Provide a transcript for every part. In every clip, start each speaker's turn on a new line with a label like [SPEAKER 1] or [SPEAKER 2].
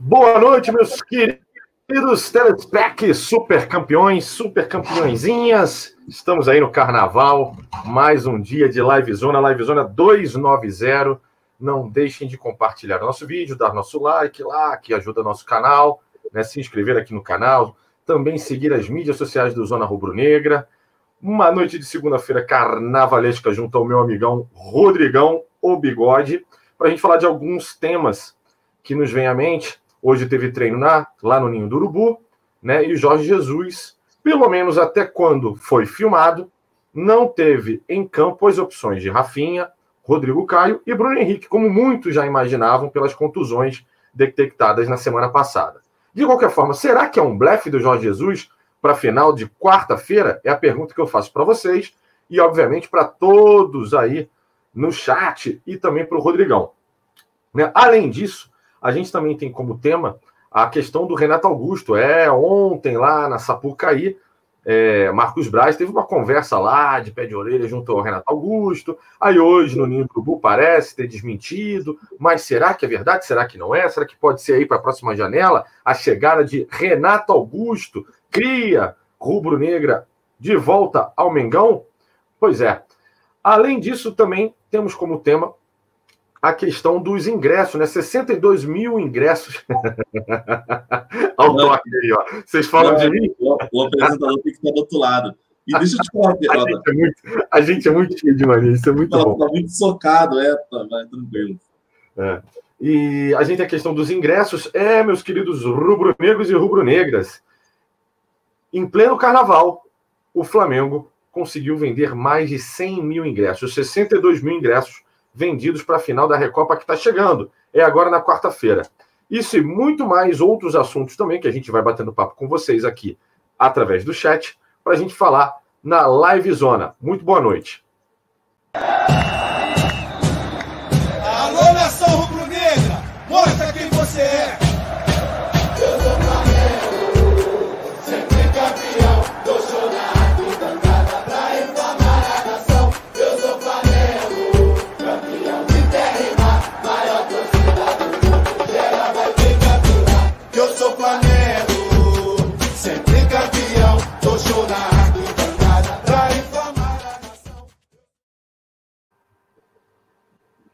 [SPEAKER 1] Boa noite, meus queridos telespec, super campeões, super campeõezinhas. Estamos aí no Carnaval, mais um dia de Live Zona, Live Zona 290. Não deixem de compartilhar nosso vídeo, dar nosso like lá, que ajuda nosso canal, né? se inscrever aqui no canal, também seguir as mídias sociais do Zona Rubro Negra. Uma noite de segunda-feira carnavalesca junto ao meu amigão Rodrigão, o Bigode, para a gente falar de alguns temas que nos vêm à mente Hoje teve treino na, lá no Ninho do Urubu, né? E Jorge Jesus, pelo menos até quando foi filmado, não teve em campo as opções de Rafinha, Rodrigo Caio e Bruno Henrique, como muitos já imaginavam pelas contusões detectadas na semana passada. De qualquer forma, será que é um blefe do Jorge Jesus para final de quarta-feira? É a pergunta que eu faço para vocês e, obviamente, para todos aí no chat e também para o Rodrigão. Né? Além disso, a gente também tem como tema a questão do Renato Augusto. É, ontem lá na Sapucaí, é, Marcos Braz teve uma conversa lá de pé de orelha junto ao Renato Augusto. Aí hoje no Ninho Urubu parece ter desmentido, mas será que é verdade? Será que não é? Será que pode ser aí para a próxima janela a chegada de Renato Augusto, cria rubro-negra de volta ao Mengão? Pois é. Além disso, também temos como tema a questão dos ingressos, né? 62 mil ingressos. Olha o toque aí, ó. Vocês falam não, de mim?
[SPEAKER 2] O, apresentador tem que estar do outro lado. E deixa eu te falar,
[SPEAKER 1] a, gente é muito, a gente é muito cheio de mania, isso é muito
[SPEAKER 2] tá,
[SPEAKER 1] bom.
[SPEAKER 2] Tá muito socado, é, tá, vai tranquilo.
[SPEAKER 1] É. E a gente tem a questão dos ingressos. É, meus queridos rubro-negros e rubro-negras. Em pleno carnaval, o Flamengo conseguiu vender mais de 100 mil ingressos, 62 mil ingressos vendidos para a final da Recopa que está chegando. É agora na quarta-feira. Isso e muito mais outros assuntos também que a gente vai batendo papo com vocês aqui através do chat para a gente falar na Live Zona. Muito boa noite.
[SPEAKER 3] Alô, nação rubro-negra! Mostra quem você é!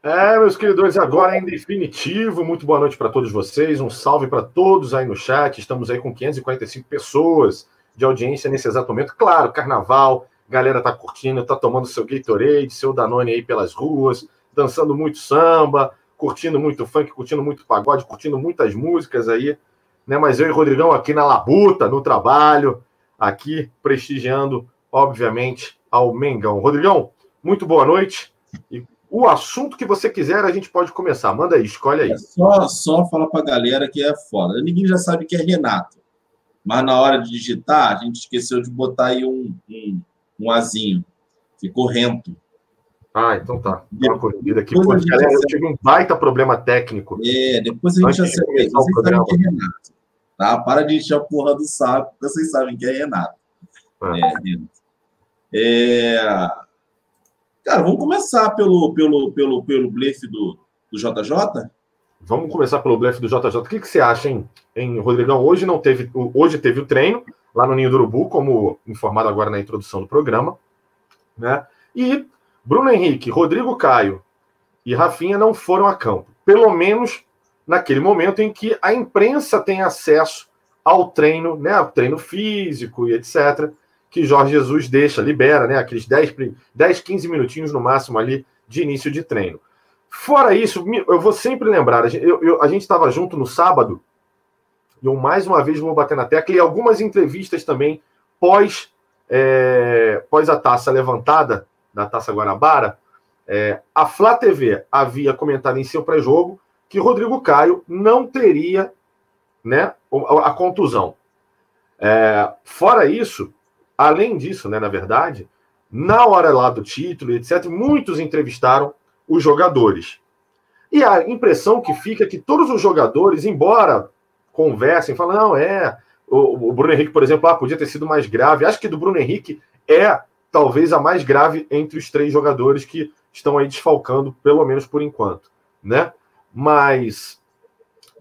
[SPEAKER 1] É, meus queridos, agora em definitivo, muito boa noite para todos vocês, um salve para todos aí no chat, estamos aí com 545 pessoas de audiência nesse exato momento, claro, carnaval, galera tá curtindo, tá tomando seu Gatorade, seu Danone aí pelas ruas, dançando muito samba, curtindo muito funk, curtindo muito pagode, curtindo muitas músicas aí, né, mas eu e Rodrigão aqui na labuta, no trabalho, aqui prestigiando, obviamente, ao Mengão. Rodrigão, muito boa noite e o assunto que você quiser, a gente pode começar. Manda aí, escolhe aí. É
[SPEAKER 2] só, só fala pra galera que é foda. Ninguém já sabe que é Renato. Mas na hora de digitar, a gente esqueceu de botar aí um, um, um azinho. Ficou rento.
[SPEAKER 1] Ah, então tá. Uma corrida aqui. Pô, galera, eu tive um baita problema técnico.
[SPEAKER 2] É, depois a gente acerta. Vocês sabem que é Renato. Tá? Para de encher a porra do saco, vocês sabem que é Renato. Ah. É, Renato. É, Cara, vamos começar pelo, pelo, pelo, pelo blefe do, do JJ?
[SPEAKER 1] Vamos começar pelo blefe do JJ. O que, que você acha, hein, hein, Rodrigão? Hoje não teve. Hoje teve o treino lá no Ninho do Urubu, como informado agora na introdução do programa. Né? E Bruno Henrique, Rodrigo Caio e Rafinha não foram a campo. Pelo menos naquele momento em que a imprensa tem acesso ao treino, né? Ao treino físico e etc que Jorge Jesus deixa, libera, né? Aqueles 10, 10 15 minutinhos no máximo ali de início de treino. Fora isso, eu vou sempre lembrar, eu, eu, a gente estava junto no sábado, e eu mais uma vez vou bater na tecla, e algumas entrevistas também pós, é, pós a taça levantada, da Taça Guanabara, é, a Flá TV havia comentado em seu pré-jogo que Rodrigo Caio não teria né, a, contusão. É, fora isso, Além disso, né, na verdade, na hora lá do título, etc., muitos entrevistaram os jogadores. E a impressão que fica é que todos os jogadores, embora conversem, falam, não, é. O, o Bruno Henrique, por exemplo, ah, podia ter sido mais grave. Acho que do Bruno Henrique é talvez a mais grave entre os três jogadores que estão aí desfalcando, pelo menos por enquanto, né? Mas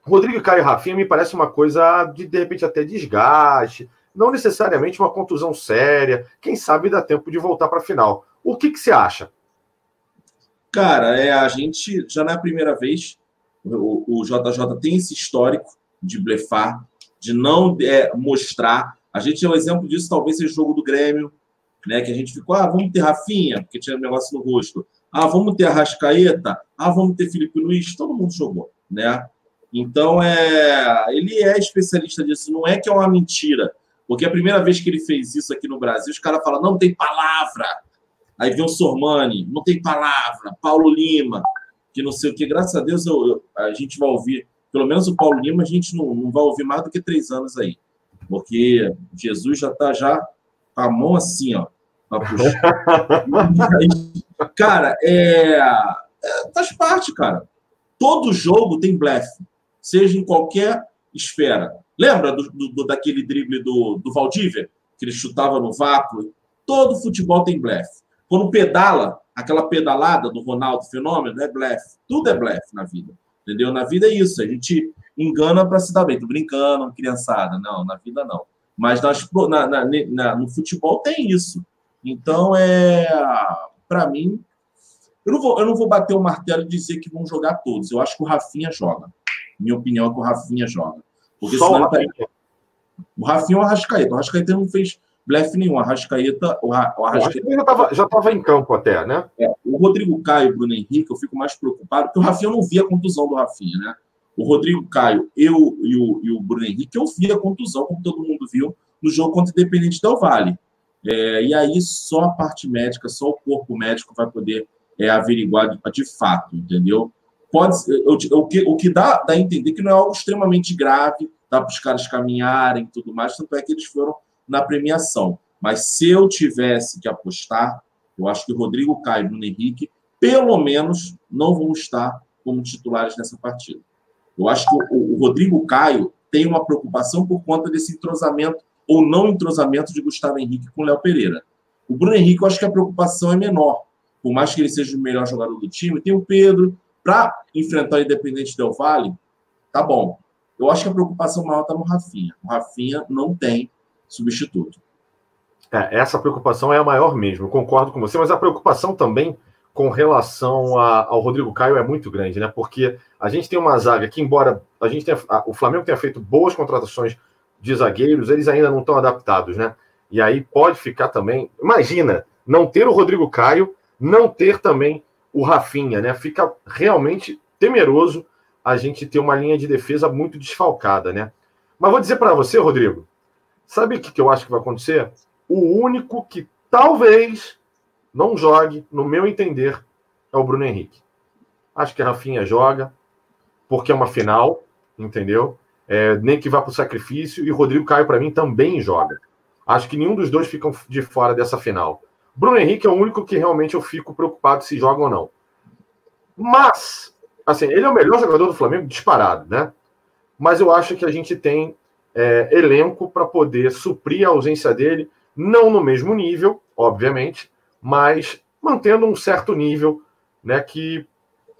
[SPEAKER 1] Rodrigo Caio e Rafinha me parece uma coisa de, de repente, até desgaste, não necessariamente uma contusão séria. Quem sabe dá tempo de voltar para a final. O que, que você acha?
[SPEAKER 2] Cara, é, a gente já não é a primeira vez. O, o JJ tem esse histórico de blefar, de não é, mostrar. A gente é um exemplo disso, talvez seja o jogo do Grêmio, né? Que a gente ficou, ah, vamos ter Rafinha, porque tinha um negócio no rosto. Ah, vamos ter Arrascaeta. Ah, vamos ter Felipe Luiz. Todo mundo jogou, né? Então, é, ele é especialista disso. Não é que é uma mentira. Porque a primeira vez que ele fez isso aqui no Brasil, os caras falam, não tem palavra. Aí vem o Sormani, não tem palavra. Paulo Lima, que não sei o que. Graças a Deus eu, eu, a gente vai ouvir, pelo menos o Paulo Lima, a gente não, não vai ouvir mais do que três anos aí. Porque Jesus já está já com a mão assim, ó. cara, é, é, faz parte, cara. Todo jogo tem blefe, seja em qualquer esfera. Lembra do, do, daquele drible do, do Valdívia, que ele chutava no vácuo? Todo futebol tem blefe. Quando pedala, aquela pedalada do Ronaldo Fenômeno é blefe. Tudo é blefe na vida. Entendeu? Na vida é isso. A gente engana para se dar bem. Tô brincando, criançada. Não, na vida não. Mas nas, na, na, na, no futebol tem isso. Então, é para mim, eu não, vou, eu não vou bater o martelo e dizer que vão jogar todos. Eu acho que o Rafinha joga. Minha opinião é que o Rafinha joga. Porque Só o Rafinha. Tá... O Rafinha ou o Arrascaeta. O Arrascaeta não fez blefe nenhum. O Arrascaeta. O, Ra... o
[SPEAKER 1] Arrascaeta já estava já tava em campo até, né?
[SPEAKER 2] É, o Rodrigo Caio e o Bruno Henrique, eu fico mais preocupado, porque o Rafinha eu não via a contusão do Rafinha, né? O Rodrigo Caio eu, e, o, e o Bruno Henrique, eu vi a contusão, como todo mundo viu, no jogo contra o Independente Del Vale. É, e aí só a parte médica, só o corpo médico vai poder é, averiguar de, de, fato, entendeu? Pode, eu, o, que, o que dá, a entender que não é algo extremamente grave, dá para os caras caminharem e tudo mais, tanto é que eles foram na premiação. Mas se eu tivesse que apostar, eu acho que o Rodrigo Caio e o Bruno Henrique, pelo menos, não vão estar como titulares nessa partida. Eu acho que o, o Rodrigo Caio tem uma preocupação por conta desse entrosamento ou não entrosamento de Gustavo Henrique com Léo Pereira. O Bruno Henrique, eu acho que a preocupação é menor. Por mais que ele seja o melhor jogador do time, tem o Pedro. Para enfrentar o Independente Del Vale, tá bom. Eu acho que a preocupação maior está no Rafinha. O Rafinha não tem substituto.
[SPEAKER 1] É, essa preocupação é a maior mesmo, concordo com você, mas a preocupação também com relação a, ao Rodrigo Caio é muito grande, né? Porque a gente tem uma zaga que, embora a gente tenha, a, o Flamengo tenha feito boas contratações de zagueiros, eles ainda não estão adaptados, né? E aí pode ficar também. Imagina, não ter o Rodrigo Caio, não ter também o Rafinha, né? Fica realmente temeroso a gente ter uma linha de defesa muito desfalcada, né? Mas vou dizer para você, Rodrigo, sabe o que, eu acho que vai acontecer? O único que talvez não jogue, no meu entender, é o Bruno Henrique. Acho que a Rafinha joga, porque é uma final, entendeu? é, nem que vá para o sacrifício, e Rodrigo Caio, para mim, também joga. Acho que nenhum dos dois ficam de fora dessa final. Bruno Henrique é o único que realmente eu fico preocupado se joga ou não. Mas, assim, ele é o melhor jogador do Flamengo disparado, né? Mas eu acho que a gente tem é, elenco para poder suprir a ausência dele, não no mesmo nível, obviamente, mas mantendo um certo nível, né, que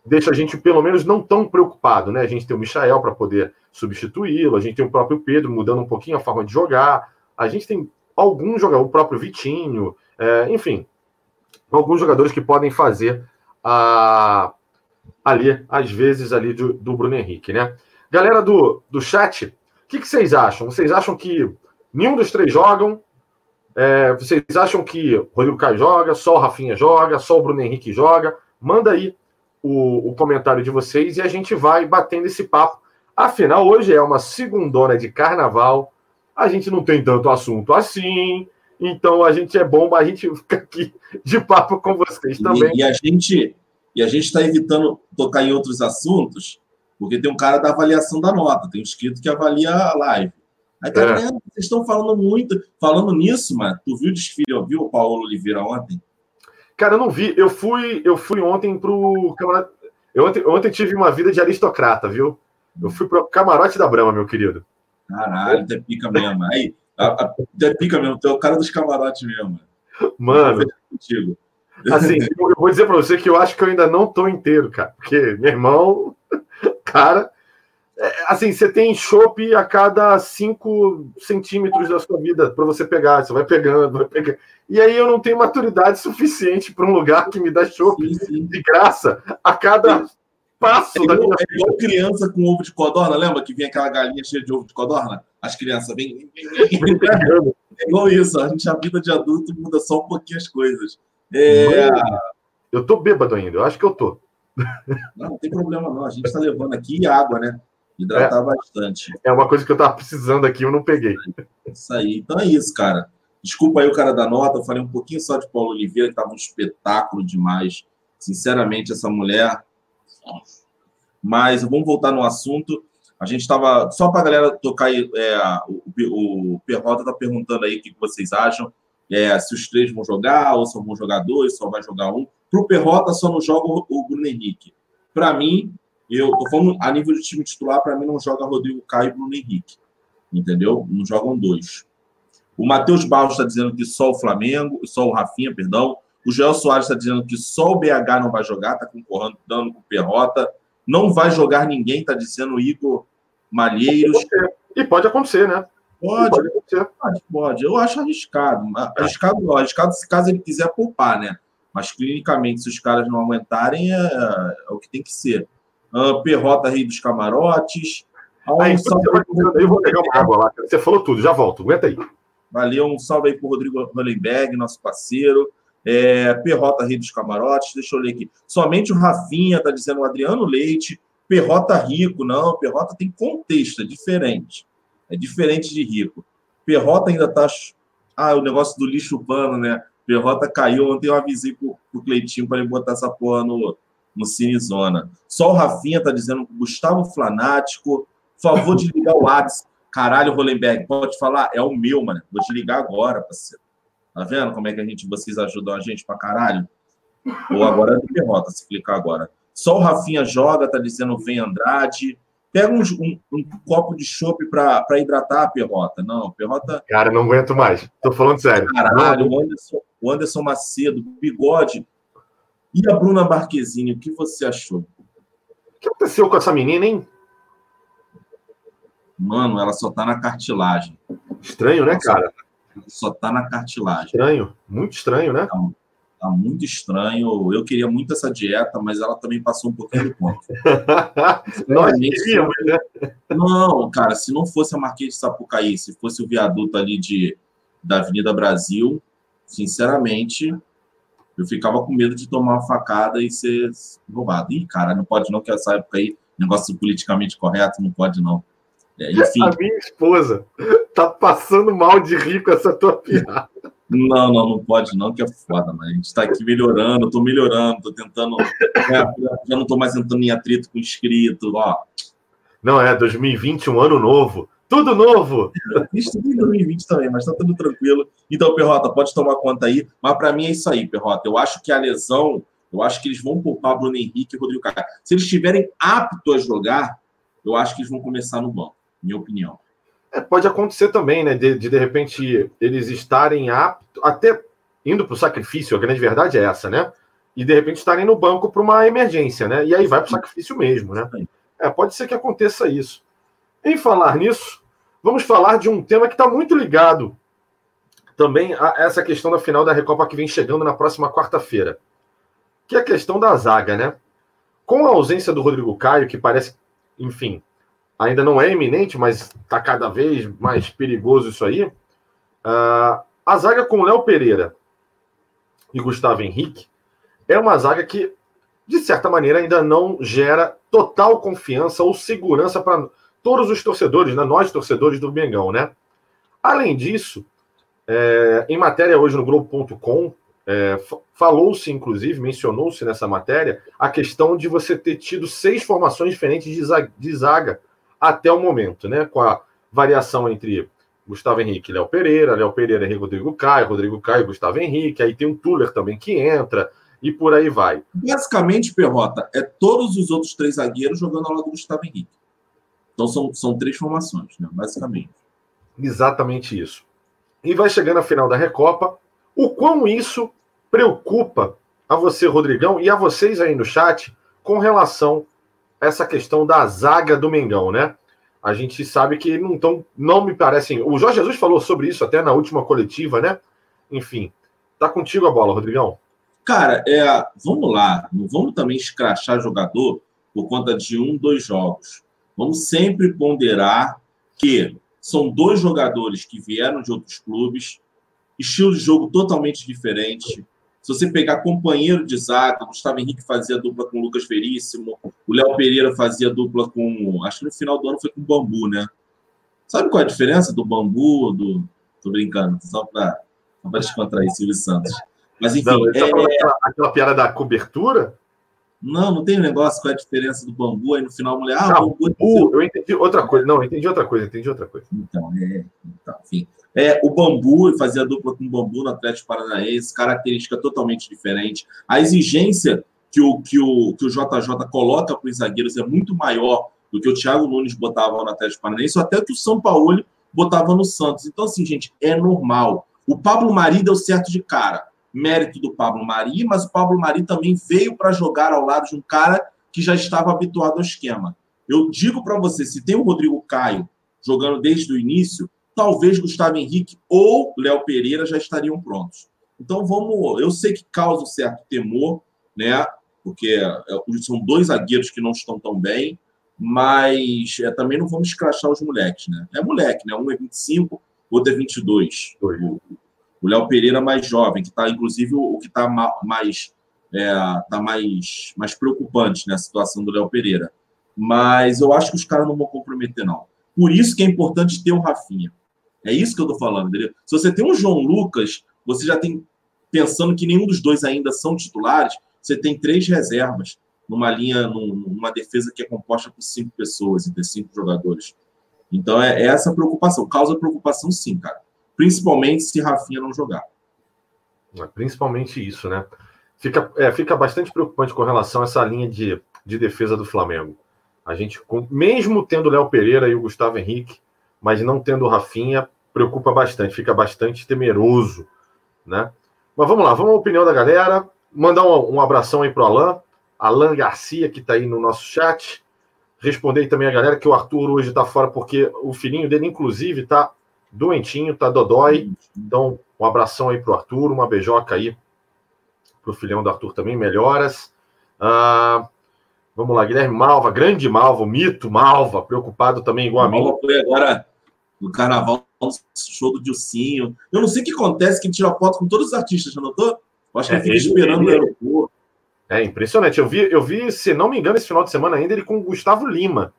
[SPEAKER 1] deixa a gente pelo menos não tão preocupado, né? A gente tem o Michael para poder substituí-lo, a gente tem o próprio Pedro mudando um pouquinho a forma de jogar, a gente tem alguns jogadores, o próprio Vitinho, é, enfim, alguns jogadores que podem fazer a, ali, às vezes, ali do, do Bruno Henrique, né? Galera do, do chat, o que, que vocês acham? Vocês acham que nenhum dos três jogam? É, vocês acham que Rodrigo Caio joga, só o Rafinha joga, só o Bruno Henrique joga? Manda aí o, o comentário de vocês e a gente vai batendo esse papo. Afinal, hoje é uma segundona de carnaval, a gente não tem tanto assunto assim, então a gente é bom, mas a gente fica aqui de papo com vocês também.
[SPEAKER 2] E, e a gente e a gente está evitando tocar em outros assuntos, porque tem um cara da avaliação da nota, tem um inscrito que avalia a live. Aí, cara, é. vocês estão falando muito, falando nisso, mano. Tu viu o desfile, viu o Paulo Oliveira ontem?
[SPEAKER 1] Cara, eu não vi. Eu fui, eu fui ontem pro Eu ontem, ontem tive uma vida de aristocrata, viu? Eu fui pro camarote da Brama, meu querido.
[SPEAKER 2] Caralho, até pica mesmo. Aí, até pica mesmo. Tu é o cara dos camarotes mesmo.
[SPEAKER 1] Mano. Contigo. Assim, eu vou dizer pra você que eu acho que eu ainda não tô inteiro, cara. Porque, meu irmão, cara, É, assim, você tem chopp a cada 5 centímetros da sua vida para você pegar. Você vai pegando, vai pegando. E aí eu não tenho maturidade suficiente para um lugar que me dá chopp de graça a cada passo
[SPEAKER 2] é da minha É igual criança com ovo de codorna, lembra que vem aquela galinha cheia de ovo de codorna? As crianças vêm. É igual isso, a gente, a vida de adulto muda só um pouquinho as coisas. É...
[SPEAKER 1] Eu tô bêbado ainda, eu acho que eu tô.
[SPEAKER 2] Não, não tem problema não, a gente está levando aqui água, né? Hidratar é, bastante.
[SPEAKER 1] É uma coisa que eu tava precisando aqui, eu não peguei.
[SPEAKER 2] Isso aí. Então é isso, cara. Desculpa aí o cara da nota, eu falei um pouquinho só de Paulo Oliveira, que tava um espetáculo demais. Sinceramente, essa mulher. Mas vamos voltar no assunto. A gente estava. Só para a galera tocar aí, é, o, o Perrota está perguntando aí o que vocês acham. É, se os três vão jogar, ou só vão jogar dois, só vai jogar um. Para o Perrota, só não joga o Bruno Henrique. Para mim, eu tô falando a nível de time titular, para mim não joga Rodrigo Caio e Bruno Henrique. Entendeu? Não jogam dois. O Matheus Barros está dizendo que só o Flamengo, só o Rafinha, perdão. O Joel Soares está dizendo que só o BH não vai jogar, está concordando com o Perrota. Não vai jogar ninguém, está dizendo o Igor Malheiros.
[SPEAKER 1] E pode acontecer, né?
[SPEAKER 2] Pode, pode acontecer. Pode, pode. Eu acho arriscado. Arriscado, arriscado se caso ele quiser poupar, né? Mas clinicamente, se os caras não aguentarem, é, é o que tem que ser uh, Perrota Rei dos Camarotes.
[SPEAKER 1] Aí, um salve aí pro... Eu vou pegar uma água lá. Você falou tudo, já volto. Aguenta aí.
[SPEAKER 2] Valeu, um salve aí para o Rodrigo Hollenberg, nosso parceiro. É, Perrota Rei dos Camarotes, deixa eu ler aqui. Somente o Rafinha está dizendo o Adriano Leite. Perrota Rico, não, Perrota tem contexto, é diferente. É diferente de Rico. Perrota ainda está. Ah, o negócio do lixo pano, né? Perrota caiu. Ontem eu avisei pro, pro Cleitinho para ele botar essa porra no, no Cinezona. Só o Rafinha tá dizendo Gustavo Flanático, favor de ligar o WhatsApp. Caralho, Rolenberg, pode falar? É o meu, mano. Vou te ligar agora, parceiro. Tá vendo como é que a gente, vocês ajudam a gente pra caralho? Ou agora é do derrota, se clicar agora. Só o Rafinha joga, tá dizendo vem Andrade. Pega um, um, um copo de chopp para hidratar a perrota. Não, perrota.
[SPEAKER 1] Cara, não aguento mais. Tô falando sério.
[SPEAKER 2] Caralho, o Anderson, o Anderson Macedo, bigode. E a Bruna Marquezine, o que você achou? O
[SPEAKER 1] que aconteceu com essa menina, hein?
[SPEAKER 2] Mano, ela só tá na cartilagem.
[SPEAKER 1] Estranho, né, cara?
[SPEAKER 2] Só, só tá na cartilagem.
[SPEAKER 1] Estranho, muito estranho, né?
[SPEAKER 2] Tá, tá, muito estranho. Eu queria muito essa dieta, mas ela também passou um pouquinho do ponto.
[SPEAKER 1] Nós queríamos, né?
[SPEAKER 2] Não, cara, se não fosse a Marquês de Sapucaí, se fosse o viaduto ali de, da Avenida Brasil, sinceramente, eu ficava com medo de tomar uma facada e ser roubado. Ih, cara, não pode não, que essa época aí, negócio politicamente correto, não pode não.
[SPEAKER 1] É, enfim. A minha esposa tá passando mal de rir com essa tua piada.
[SPEAKER 2] Não, não, não pode não, que é foda, mas a gente tá aqui melhorando, tô melhorando, tô tentando. É, já não tô mais entrando em atrito com inscrito, ó.
[SPEAKER 1] Não, é 2020, um ano novo. Tudo novo!
[SPEAKER 2] Isso tudo em 2020 também, mas tá tudo tranquilo. Então, Perrota, pode tomar conta aí. Mas para mim é isso aí, Perrota. Eu acho que a lesão, eu acho que eles vão poupar Bruno Henrique e Rodrigo Caio. Se eles estiverem aptos a jogar, eu acho que eles vão começar no banco, minha opinião.
[SPEAKER 1] É, pode acontecer também, né? De, de, de repente eles estarem aptos, até indo para o sacrifício, a grande verdade é essa, né? E de repente estarem no banco para uma emergência, né? E aí vai para o sacrifício mesmo, né? É, pode ser que aconteça isso. Em falar nisso, vamos falar de um tema que está muito ligado também a essa questão da final da Recopa que vem chegando na próxima quarta-feira, que é a questão da zaga, né? Com a ausência do Rodrigo Caio, que parece, enfim, ainda não é iminente, mas está cada vez mais perigoso isso aí. Uh, a zaga com Léo Pereira e Gustavo Henrique é uma zaga que, de certa maneira, ainda não gera total confiança ou segurança para todos os torcedores, né? nós torcedores do Mengão, né? Além disso, é, em matéria hoje no Globo.com, é, falou-se, inclusive, mencionou-se nessa matéria, a questão de você ter tido seis formações diferentes de zaga, de zaga até o momento, né? Com a variação entre Gustavo Henrique e Léo Pereira, Léo Pereira e Rodrigo Caio, Rodrigo Caio e Gustavo Henrique, aí tem o Tuller também que entra, e por aí vai.
[SPEAKER 2] Basicamente, Perrota, é todos os outros três zagueiros jogando ao lado do Gustavo Henrique. Então são, são três formações, né, basicamente.
[SPEAKER 1] Exatamente isso. E vai chegando a final da Recopa. O quão isso preocupa a você, Rodrigão, e a vocês aí no chat com relação essa questão da zaga do Mengão, né? A gente sabe que não tão, não me parecem. O Jorge Jesus falou sobre isso até na última coletiva, né? Enfim, tá contigo a bola, Rodrigão.
[SPEAKER 2] Cara, é, vamos lá, não vamos também escrachar jogador por conta de um, dois jogos. Vamos sempre ponderar que são dois jogadores que vieram de outros clubes, estilo de jogo totalmente diferente. Se você pegar companheiro de zaga, Gustavo Henrique fazia dupla com o Lucas Veríssimo, o Léo Pereira fazia dupla com. Acho que no final do ano foi com o Bambu, né? Sabe qual é a diferença do Bambu? Do... Tô brincando, só para descontrair Silvio Santos. Mas enfim. Não,
[SPEAKER 1] é... aquela, aquela piada da cobertura?
[SPEAKER 2] Não, não tem um negócio qual é a diferença do bambu, aí no final a mulher. Ah,
[SPEAKER 1] não, bambu. bambu eu entendi outra coisa. Não, eu entendi outra coisa, entendi outra coisa.
[SPEAKER 2] Então, é. Então, enfim. É, o bambu, fazia dupla com o bambu no Atlético Paranaense, característica totalmente diferente. A exigência que o, que o, que o JJ coloca para os zagueiros é muito maior do que o Thiago Nunes botava no Atlético Paranaense, ou até que o São Paulo botava no Santos. Então, assim, gente, é normal. O Pablo Mari deu certo de cara mérito do Pablo Mari, mas o Pablo Mari também veio para jogar ao lado de um cara que já estava habituado ao esquema. Eu digo para você, se tem o Rodrigo Caio jogando desde o início, talvez Gustavo Henrique ou Léo Pereira já estariam prontos. Então vamos, eu sei que causa um certo temor, né? Porque é, são dois zagueiros que não estão tão bem, mas é, também não vamos escrachar os moleques, né? É moleque, né? Um é 25, outro é 22. O, o Léo Pereira mais jovem, que está, inclusive, o, que está mais, é, tá mais, mais preocupante né, situação do Léo Pereira. Mas eu acho que os caras não vão comprometer, não. Por isso que é importante ter o Rafinha. É isso que eu estou falando, entendeu? Se você tem um João Lucas, você já tem, pensando que nenhum dos dois ainda são titulares, você tem três reservas numa linha, numa defesa que é composta por cinco pessoas, entre cinco jogadores. Então é, é essa preocupação. Causa preocupação, sim, cara principalmente se Rafinha não jogar.
[SPEAKER 1] É, principalmente isso, né? Fica, é, fica bastante preocupante com relação a essa linha de, de defesa do Flamengo. A gente, mesmo tendo Léo Pereira e o Gustavo Henrique, mas não tendo o Rafinha, preocupa bastante, fica bastante temeroso, né? Mas vamos lá, vamos à opinião da galera. Mandar um, um abração aí pro Alan, Alan Garcia, que está aí no nosso chat. Responder também a galera que o Arthur hoje está fora, porque o filhinho dele, inclusive, está doentinho, tá dodói. Então, um abração aí pro Arthur, uma beijoca aí pro filhão do Arthur também, melhoras. Ah, vamos lá, Guilherme Malva, grande Malva, mito Malva, preocupado também igual a mim. Malva
[SPEAKER 2] foi agora no carnaval, show do Dilcinho. Eu não sei o que acontece, que ele tira foto com todos os artistas, já notou? Eu acho que é, ele fica esperando ele, no aeroporto.
[SPEAKER 1] É impressionante. Eu vi, eu vi, se não me engano, esse final de semana ainda, ele com o Gustavo Lima.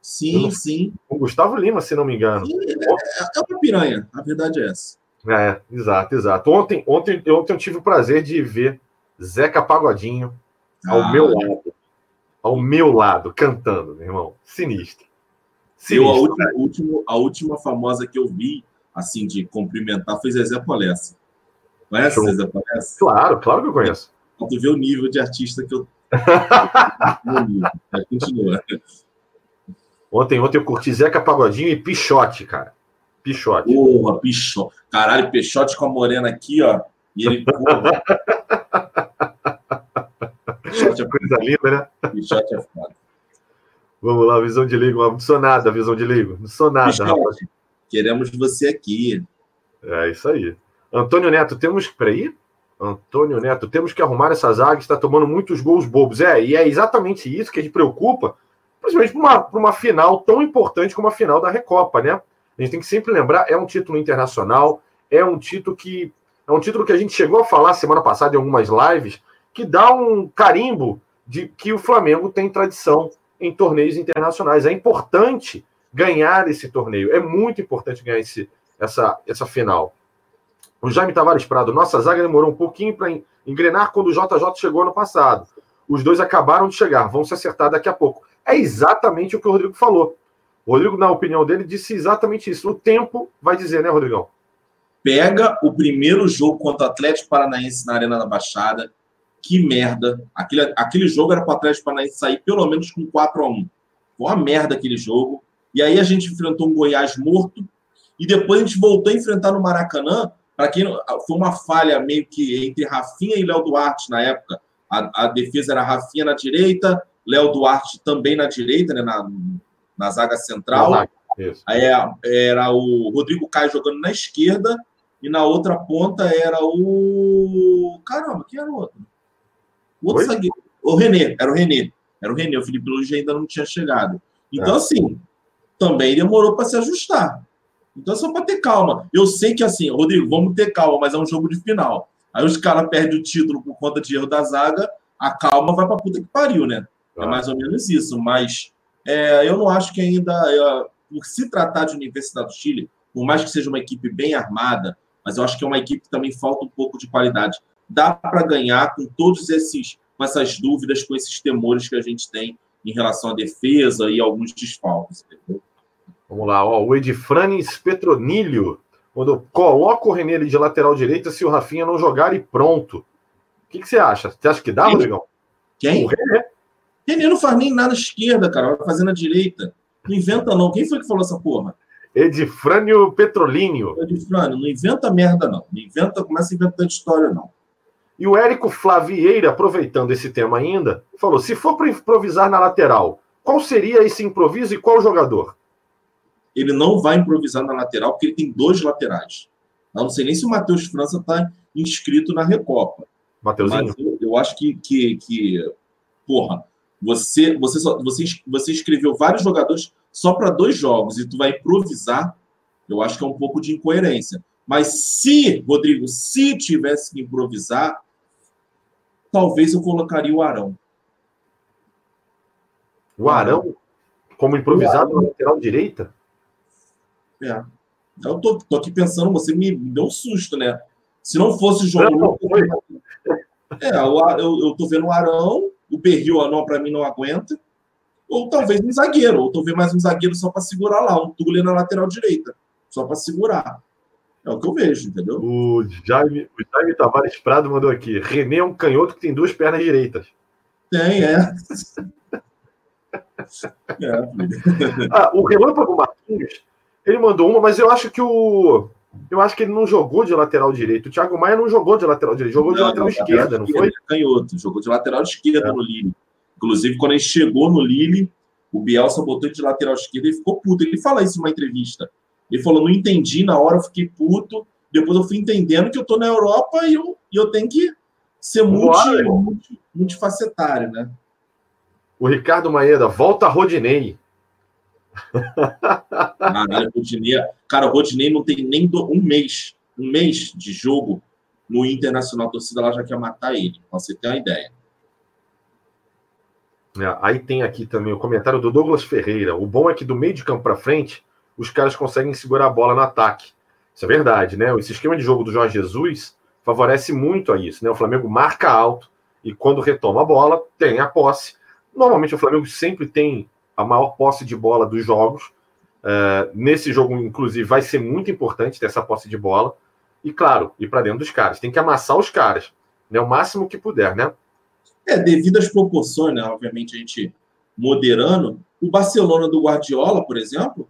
[SPEAKER 2] Sim, não... sim.
[SPEAKER 1] O Gustavo Lima, se não me engano. Sim,
[SPEAKER 2] é, é uma piranha, a verdade é essa.
[SPEAKER 1] É, exato, exato. Ontem, ontem, ontem eu tive o prazer de ver Zeca Pagodinho ao ah, meu lado. Ao meu lado, cantando, meu irmão. Sinistro.
[SPEAKER 2] Sinistro eu, a, última, última, a última famosa que eu vi, assim, de cumprimentar, foi Zezé Polessa. Conhece Show. Zezé Polessa?
[SPEAKER 1] Claro, claro que eu conheço.
[SPEAKER 2] Tu vê o nível de artista que eu. Continua.
[SPEAKER 1] Ontem, ontem eu curti Zeca Pagodinho e Pichote, cara. Pichote.
[SPEAKER 2] Porra, Pichote. Caralho, Pichote com a morena aqui, ó. E ele, porra.
[SPEAKER 1] Pichote é coisa linda, né?
[SPEAKER 2] Pichote é foda.
[SPEAKER 1] Vamos lá, visão de ligo. Não sou nada, visão de ligo. Não sou nada, Pichote.
[SPEAKER 2] Queremos você aqui.
[SPEAKER 1] É isso aí. Antônio Neto, temos para ir? Antônio Neto, temos que arrumar essa zaga, está tomando muitos gols bobos. É, e é exatamente isso que a gente preocupa principalmente para uma, uma final tão importante como a final da Recopa, né? A gente tem que sempre lembrar, é um título internacional, é um título que é um título que a gente chegou a falar semana passada em algumas lives, que dá um carimbo de que o Flamengo tem tradição em torneios internacionais. É importante ganhar esse torneio, é muito importante ganhar esse, essa, essa final. O Jaime Tavares Prado, nossa zaga demorou um pouquinho para engrenar quando o JJ chegou no passado. Os dois acabaram de chegar, vão se acertar daqui a pouco. É exatamente o que o Rodrigo falou. O Rodrigo, na opinião dele, disse exatamente isso. O tempo vai dizer, né, Rodrigão?
[SPEAKER 2] Pega o primeiro jogo contra o Atlético Paranaense na Arena da Baixada. Que merda. Aquele, aquele jogo era para o Atlético Paranaense sair pelo menos com 4 a 1 Foi uma merda aquele jogo. E aí a gente enfrentou um Goiás morto. E depois a gente voltou a enfrentar no Maracanã. Para quem foi uma falha meio que entre Rafinha e Léo Duarte na época. A, a defesa era Rafinha na direita, Léo Duarte também na direita, né, na, na zaga central. Aí é, era o Rodrigo Caio jogando na esquerda e na outra ponta era o. Caramba, quem era o outro? O outro zagueiro. O René, era o René. Era o René, o Felipe Luiz ainda não tinha chegado. Então, é. assim, também demorou para se ajustar. Então, só para ter calma. Eu sei que, assim, Rodrigo, vamos ter calma, mas é um jogo de final. Aí os caras perdem o título por conta de erro da zaga, a calma vai para puta que pariu, né? É mais ou menos isso. Mas é, eu não acho que ainda, é, por se tratar de Universidade do Chile, por mais que seja uma equipe bem armada, mas eu acho que é uma equipe que também falta um pouco de qualidade. Dá para ganhar com todos esses, com essas dúvidas, com esses temores que a gente tem em relação à defesa e alguns desfalques. Entendeu?
[SPEAKER 1] Vamos lá, ó, o Edifranes Petronilho quando coloca o René de lateral direita se o Rafinha não jogar e pronto. O que, que você acha? Você acha que dá? Rodrigão?
[SPEAKER 2] Quem? O René. René não faz nem nada na esquerda, cara. Vai fazer na direita. Não inventa, não. Quem foi que falou essa porra?
[SPEAKER 1] Edifrânio Petrolínio.
[SPEAKER 2] Edifrânio, não inventa merda, não. Não inventa, começa a inventar história, não.
[SPEAKER 1] E o Érico Flavieira, aproveitando esse tema ainda, falou: se for para improvisar na lateral, qual seria esse improviso e qual jogador?
[SPEAKER 2] Ele não vai improvisar na lateral, porque ele tem dois laterais. Eu não sei nem se o Matheus França está inscrito na Recopa.
[SPEAKER 1] Mateuzinho?
[SPEAKER 2] Mas eu, eu acho que, que, que, porra, você, você, só, você, você escreveu vários jogadores só para dois jogos e tu vai improvisar, eu acho que é um pouco de incoerência. Mas se, Rodrigo, se tivesse que improvisar, talvez eu colocaria o Arão.
[SPEAKER 1] O Arão como improvisado na lateral direita?
[SPEAKER 2] É. Eu tô, tô, aqui pensando, você me, me deu um susto, né? Se não fosse o João não, Lucas. É, eu, eu tô vendo o Arão, Berril não, para mim não aguenta. Ou talvez um zagueiro, ou talvez mais um zagueiro só para segurar lá, um Tule na lateral direita, só para segurar. É o que eu vejo, entendeu?
[SPEAKER 1] O Jaime, o Jaime Tavares Prado mandou aqui: René é um canhoto que tem duas pernas direitas.
[SPEAKER 2] Tem, é.
[SPEAKER 1] é ah, o Relâmpago Marquinhos, ele mandou uma, mas eu acho que o. Eu acho que ele não jogou de lateral direito. O Thiago Maia não jogou de lateral direito, jogou não, de lateral esquerda, não foi?
[SPEAKER 2] Canhoto, jogou de lateral esquerda é. no Lille. Inclusive, quando ele chegou no Lille, o Bielsa botou ele de lateral esquerdo e ficou puto. Ele fala isso numa entrevista. Ele falou: não entendi, na hora eu fiquei puto. Depois eu fui entendendo que eu tô na Europa e eu, e eu tenho que ser multi, multi, multifacetário, né?
[SPEAKER 1] O Ricardo Maeda, volta a Rodinei.
[SPEAKER 2] Caralho, Rodinei. Cara, o Rodinei não tem nem do, um mês, um mês de jogo no Internacional. A torcida lá já quer matar ele, pra você ter uma ideia.
[SPEAKER 1] É, aí tem aqui também o comentário do Douglas Ferreira. O bom é que do meio de campo para frente, os caras conseguem segurar a bola no ataque. Isso é verdade, né? Esse esquema de jogo do Jorge Jesus favorece muito a isso, né? O Flamengo marca alto e quando retoma a bola, tem a posse. Normalmente o Flamengo sempre tem a maior posse de bola dos jogos. Uh, nesse jogo, inclusive, vai ser muito importante ter essa posse de bola. E, claro, ir para dentro dos caras. Tem que amassar os caras, né? O máximo que puder, né?
[SPEAKER 2] É, devido às proporções, né? Obviamente, a gente moderando. O Barcelona do Guardiola, por exemplo,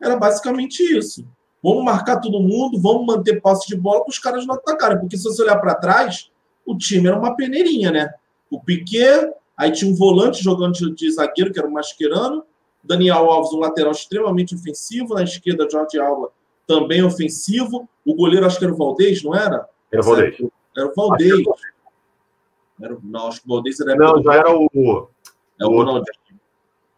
[SPEAKER 2] era basicamente isso. Vamos marcar todo mundo, vamos manter posse de bola para os caras não atacarem. Porque se você olhar para trás, o time era uma peneirinha, né? O Piquet, aí tinha um volante jogando de, de zagueiro, que era o Mascherano. Daniel Alves, um lateral extremamente ofensivo. Na esquerda, Jorge Alba, também ofensivo. O goleiro, acho que era o Valdez, não era?
[SPEAKER 1] Era o Valdez.
[SPEAKER 2] Era o Valdez. Era, não, acho que o Valdez era.
[SPEAKER 1] Não, já era o.
[SPEAKER 2] É o Ronaldinho.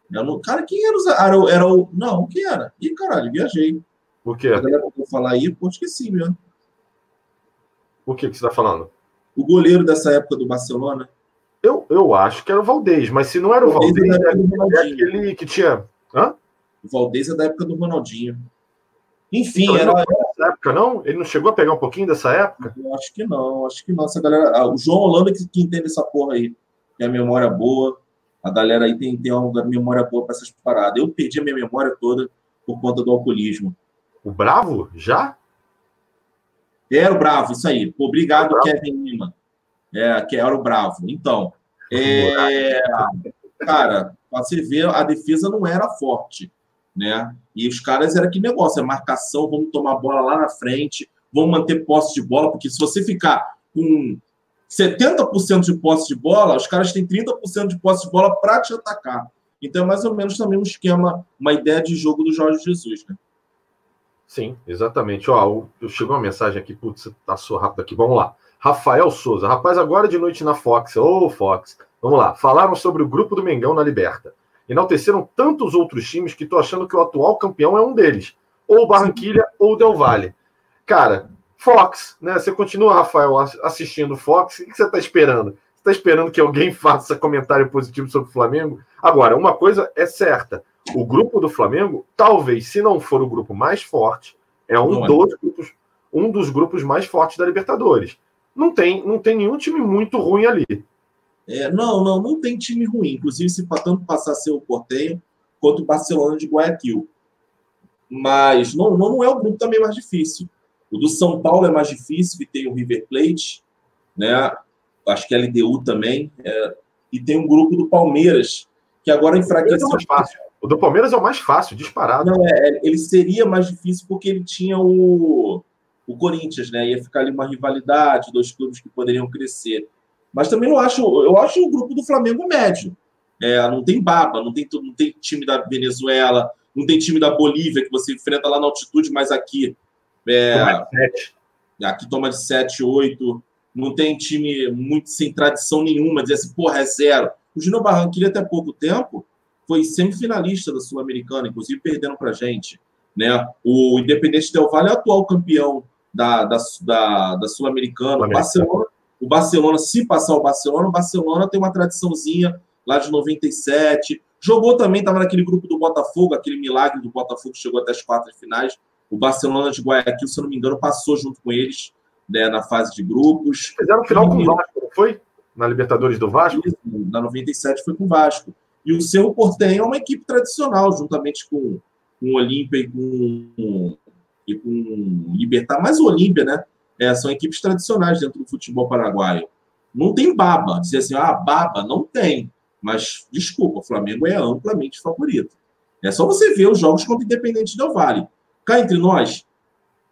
[SPEAKER 2] No, cara, quem era o. Era, era o. Não, quem era? Ih, caralho, viajei.
[SPEAKER 1] O quê?
[SPEAKER 2] A galera que eu falar aí, pô, esqueci mesmo.
[SPEAKER 1] O que, que você está falando?
[SPEAKER 2] O goleiro dessa época do Barcelona.
[SPEAKER 1] Eu, eu acho que era o Valdez, mas se não era o, o Valdez, é, é aquele que tinha. Hã?
[SPEAKER 2] O Valdez é da época do Ronaldinho. Enfim,
[SPEAKER 1] então,
[SPEAKER 2] era.
[SPEAKER 1] Nessa época, não? Ele não chegou a pegar um pouquinho dessa época?
[SPEAKER 2] Eu acho que não, acho que não. Essa galera. Ah, o João Holanda que, que entende essa porra aí. Tem a memória boa. A galera aí tem, tem uma memória boa para essas paradas. Eu perdi a minha memória toda por conta do alcoolismo.
[SPEAKER 1] O Bravo? Já?
[SPEAKER 2] Era o Bravo, isso aí. Obrigado, Kevin Lima. É, que era o Bravo. Então, é, cara, você ver, a defesa não era forte né? E os caras era que negócio, é marcação, vamos tomar bola lá na frente, vamos manter posse de bola, porque se você ficar com 70% de posse de bola, os caras têm 30% de posse de bola para te atacar. Então é mais ou menos também um esquema, uma ideia de jogo do Jorge Jesus, né?
[SPEAKER 1] Sim, exatamente. Ó, chegou uma mensagem aqui, putz, passou rápido aqui. Vamos lá. Rafael Souza. Rapaz, agora de noite na Fox. Ô, oh, Fox. Vamos lá. Falaram sobre o grupo do Mengão na Liberta. Enalteceram tantos outros times que tô achando que o atual campeão é um deles. Ou Barranquilha ou Del Valle. Cara, Fox, né? Você continua, Rafael, assistindo Fox. O que você está esperando? Você está esperando que alguém faça comentário positivo sobre o Flamengo? Agora, uma coisa é certa: o grupo do Flamengo, talvez, se não for o grupo mais forte, é um, é. dos, grupos, um dos grupos mais fortes da Libertadores. Não tem, não tem nenhum time muito ruim ali.
[SPEAKER 2] É, não, não, não tem time ruim. Inclusive, se tanto passar a ser o Porteio quanto o Barcelona de Guayaquil. Mas não, não é o grupo também mais difícil. O do São Paulo é mais difícil, que tem o River Plate, né? Acho que a LDU também. É... e tem um grupo do Palmeiras, que agora enfraqueceu.
[SPEAKER 1] É fácil. O do Palmeiras é o mais fácil, disparado.
[SPEAKER 2] Não, é, ele seria mais difícil porque ele tinha o, o Corinthians, né? Ia ficar ali uma rivalidade, dois clubes que poderiam crescer. Mas também não acho, eu acho o grupo do Flamengo médio. É, não tem baba, não tem, não tem time da Venezuela, não tem time da Bolívia que você enfrenta lá na altitude, mas aqui é, aqui toma de 7, 8. Não tem time muito sem tradição nenhuma, dizer assim, porra, é zero. O Júnior Barranquilla, até pouco tempo, foi semifinalista da Sul-Americana, inclusive perdendo para gente. Né? O Independente Del Valle é atual campeão da, da, da, da Sul-Americana. O Barcelona, o Barcelona, se passar o Barcelona, o Barcelona tem uma tradiçãozinha lá de 97. Jogou também, estava naquele grupo do Botafogo, aquele milagre do Botafogo que chegou até as quartas finais. O Barcelona de Guayaquil, se eu não me engano, passou junto com eles né, na fase de grupos.
[SPEAKER 1] Fizeram final com o Vasco, não foi? Na Libertadores do Vasco?
[SPEAKER 2] na 97 foi com o Vasco. E o Cerro Portenho é uma equipe tradicional, juntamente com, com o Olímpia e com, e com Libertar, mas o Olímpia, né? É, são equipes tradicionais dentro do futebol paraguaio. Não tem baba. Dizer assim, ah, baba, não tem. Mas, desculpa, o Flamengo é amplamente favorito. É só você ver os jogos contra o Independente Del Vale. Cá entre nós,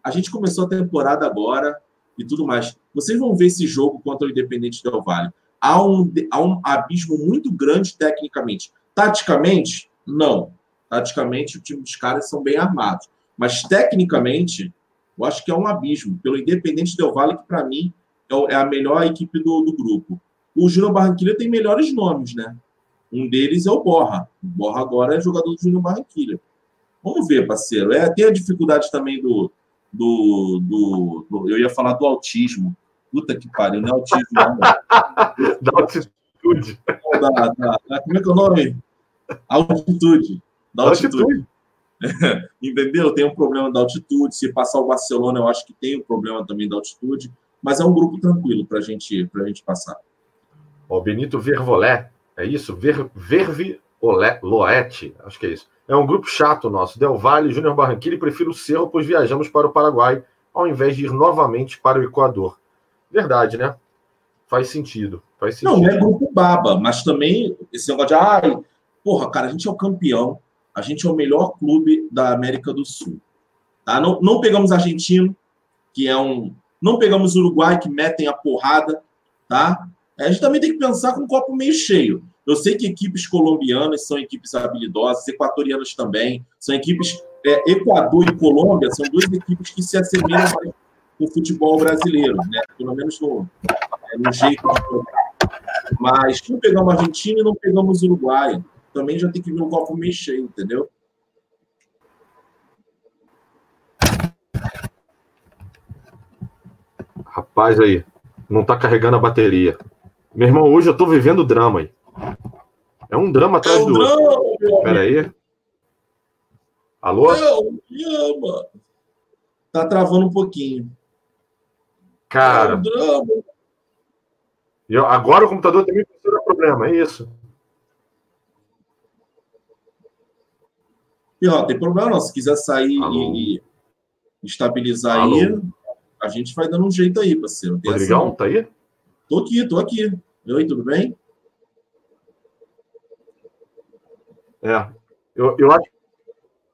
[SPEAKER 2] a gente começou a temporada agora e tudo mais. Vocês vão ver esse jogo contra o Independente Del Vale. Há um, há um abismo muito grande tecnicamente. Taticamente, não. Taticamente, o time dos caras são bem armados. Mas tecnicamente, eu acho que é um abismo. Pelo Independente Del Vale, que para mim é, é a melhor equipe do, do grupo. O Júnior Barranquilla tem melhores nomes, né? Um deles é o Borra. O Borra agora é jogador do Júnior Barranquilla. Vamos ver, parceiro. É, tem a dificuldade também do, do, do, do, Eu ia falar do autismo. Puta que pariu, não é autismo, não.
[SPEAKER 1] da altitude.
[SPEAKER 2] Da, da, como é que é o nome? Altitude. Da altitude. Entendeu? Tem um problema da altitude. Se passar o Barcelona, eu acho que tem um problema também da altitude. Mas é um grupo tranquilo para gente, a gente passar.
[SPEAKER 1] O Benito Vervolé, é isso? Ver, Vervi Loete, acho que é isso. É um grupo chato nosso. Del Valle, Júnior Barranquilla e prefiro o Cerro, pois viajamos para o Paraguai, ao invés de ir novamente para o Equador. Verdade, né? Faz sentido. Faz sentido.
[SPEAKER 2] Não, é grupo baba, mas também esse negócio de, ai, porra, cara, a gente é o campeão, a gente é o melhor clube da América do Sul. Tá? Não, não pegamos argentino, que é um. Não pegamos Uruguai, que metem a porrada, tá? A gente também tem que pensar com um copo meio cheio. Eu sei que equipes colombianas são equipes habilidosas, equatorianas também, são equipes. É, Equador e Colômbia são duas equipes que se assemelham mais com o futebol brasileiro, né? pelo menos no, é, no jeito de jogar. Mas não pegamos Argentina e não pegamos o Uruguai. Também já tem que ver um copo cheio, entendeu?
[SPEAKER 1] Rapaz aí, não tá carregando a bateria. Meu irmão, hoje eu tô vivendo drama aí. É um drama atrás é um do drama, outro. Espera aí. Alô?
[SPEAKER 2] É um drama. Tá travando um pouquinho.
[SPEAKER 1] Cara. É um drama. Eu, agora o computador também funciona problema, é isso.
[SPEAKER 2] E, ó, tem problema não. Se quiser sair e, e estabilizar Alô? aí, a gente vai dando um jeito aí, parceiro.
[SPEAKER 1] Rodrigão, tá aí?
[SPEAKER 2] Tô aqui, tô aqui. Oi, tudo bem?
[SPEAKER 1] É. Eu, eu acho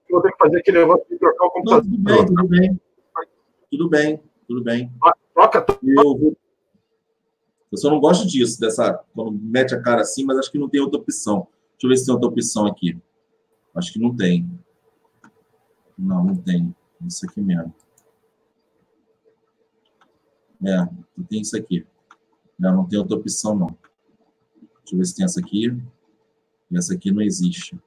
[SPEAKER 1] que vou ter que fazer aquele negócio de trocar o computador.
[SPEAKER 2] Não, tudo bem, tudo bem. Tudo bem, tudo bem.
[SPEAKER 1] Troca, troca.
[SPEAKER 2] Eu. Eu só não gosto disso, dessa. Quando mete a cara assim, mas acho que não tem outra opção. Deixa eu ver se tem outra opção aqui. Acho que não tem. Não, não tem. Isso aqui mesmo. É, tem isso aqui. Não, não tem outra opção, não. Deixa eu ver se tem essa aqui. E essa aqui não existe.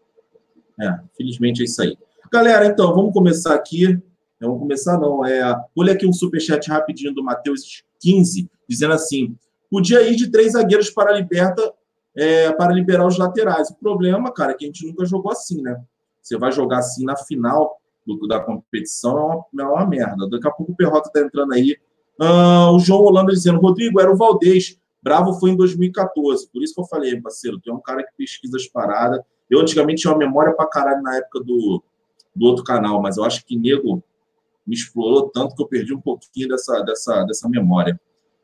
[SPEAKER 2] É, felizmente é isso aí. Galera, então, vamos começar aqui. Vamos começar, não. É, olha aqui um superchat rapidinho do Matheus 15, dizendo assim: podia ir de três zagueiros para a liberta, é, para liberar os laterais. O problema, cara, é que a gente nunca jogou assim, né? Você vai jogar assim na final do, da competição, é uma, é uma merda. Daqui a pouco o Perrota está entrando aí. Ah, o João Holanda dizendo: Rodrigo, era o Valdez. Bravo foi em 2014. Por isso que eu falei, parceiro, tu é um cara que pesquisa as paradas. Eu antigamente tinha uma memória pra caralho na época do, do outro canal, mas eu acho que nego me explorou tanto que eu perdi um pouquinho dessa, dessa, dessa memória.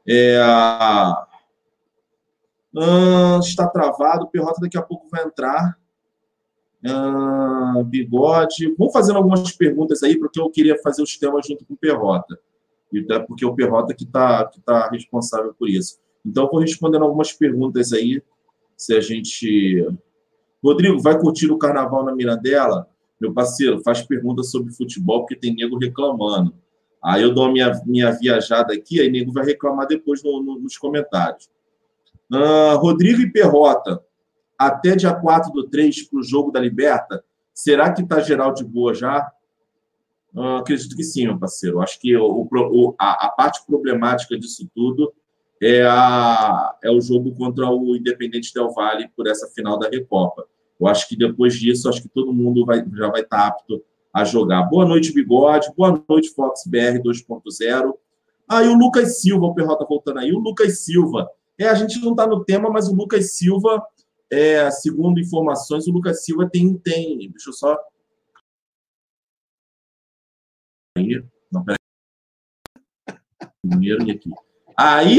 [SPEAKER 2] É, ah, está travado, o Perrota daqui a pouco vai entrar. Ah, bigode. Vamos fazendo algumas perguntas aí, porque eu queria fazer os temas junto com o Perrota. E até porque o Perrota que está que tá responsável por isso. Então, vou respondendo algumas perguntas aí. Se a gente. Rodrigo, vai curtir o carnaval na Mirandela? Meu parceiro, faz perguntas sobre futebol, porque tem nego reclamando. Aí eu dou a minha, minha viajada aqui, aí nego vai reclamar depois no, no, nos comentários. Uh, Rodrigo e Perrota, até dia 4 do 3 para o jogo da Liberta, será que está geral de boa já? Uh, acredito que sim, meu parceiro. Acho que o, o, a, a, parte problemática disso tudo é, a, é o jogo contra o Independente Del Valle por essa final da Recopa. Eu acho que depois disso, acho que todo mundo vai, já vai estar apto a jogar. Boa noite, Bigode. Boa noite, Fox BR 2.0. Aí ah, o Lucas Silva, o Perrota voltando aí. O Lucas Silva. É, a gente não está no tema, mas o Lucas Silva, é, segundo informações, o Lucas Silva tem. tem deixa eu só. Aí, não, peraí. Primeiro e aqui. Aí,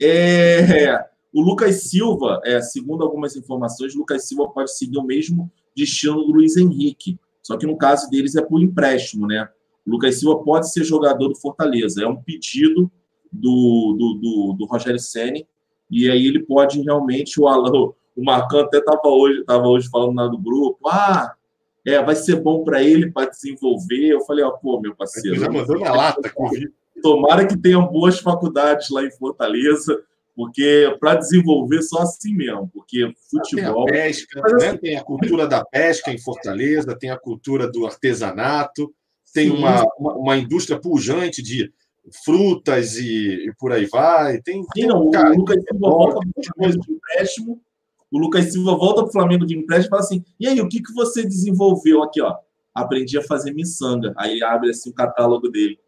[SPEAKER 2] é, o Lucas Silva, é, segundo algumas informações, o Lucas Silva pode seguir o mesmo destino do Luiz Henrique, só que no caso deles é por empréstimo, né? O Lucas Silva pode ser jogador do Fortaleza, é um pedido do, do, do, do Rogério Senni, e aí ele pode realmente, o Alan, o Marcão até estava hoje, tava hoje falando lá do grupo, ah, é, vai ser bom para ele para desenvolver. Eu falei, ó, pô, meu parceiro. Já mandou na lata, Tomara que tenham boas faculdades lá em Fortaleza, porque para desenvolver só assim mesmo, porque futebol.
[SPEAKER 1] Tem a pesca, né? assim, tem a cultura da pesca em Fortaleza, tem a cultura do artesanato, tem uma, uma, uma, indústria pujante de frutas e, e, por aí vai. Tem,
[SPEAKER 2] Sim, não, cara, o Lucas Silva volta para de empréstimo. O Lucas Silva volta para o Flamengo de empréstimo e fala assim: e aí, o que, que você desenvolveu aqui, ó? Aprendi a fazer miçanga. Aí abre assim o catálogo dele.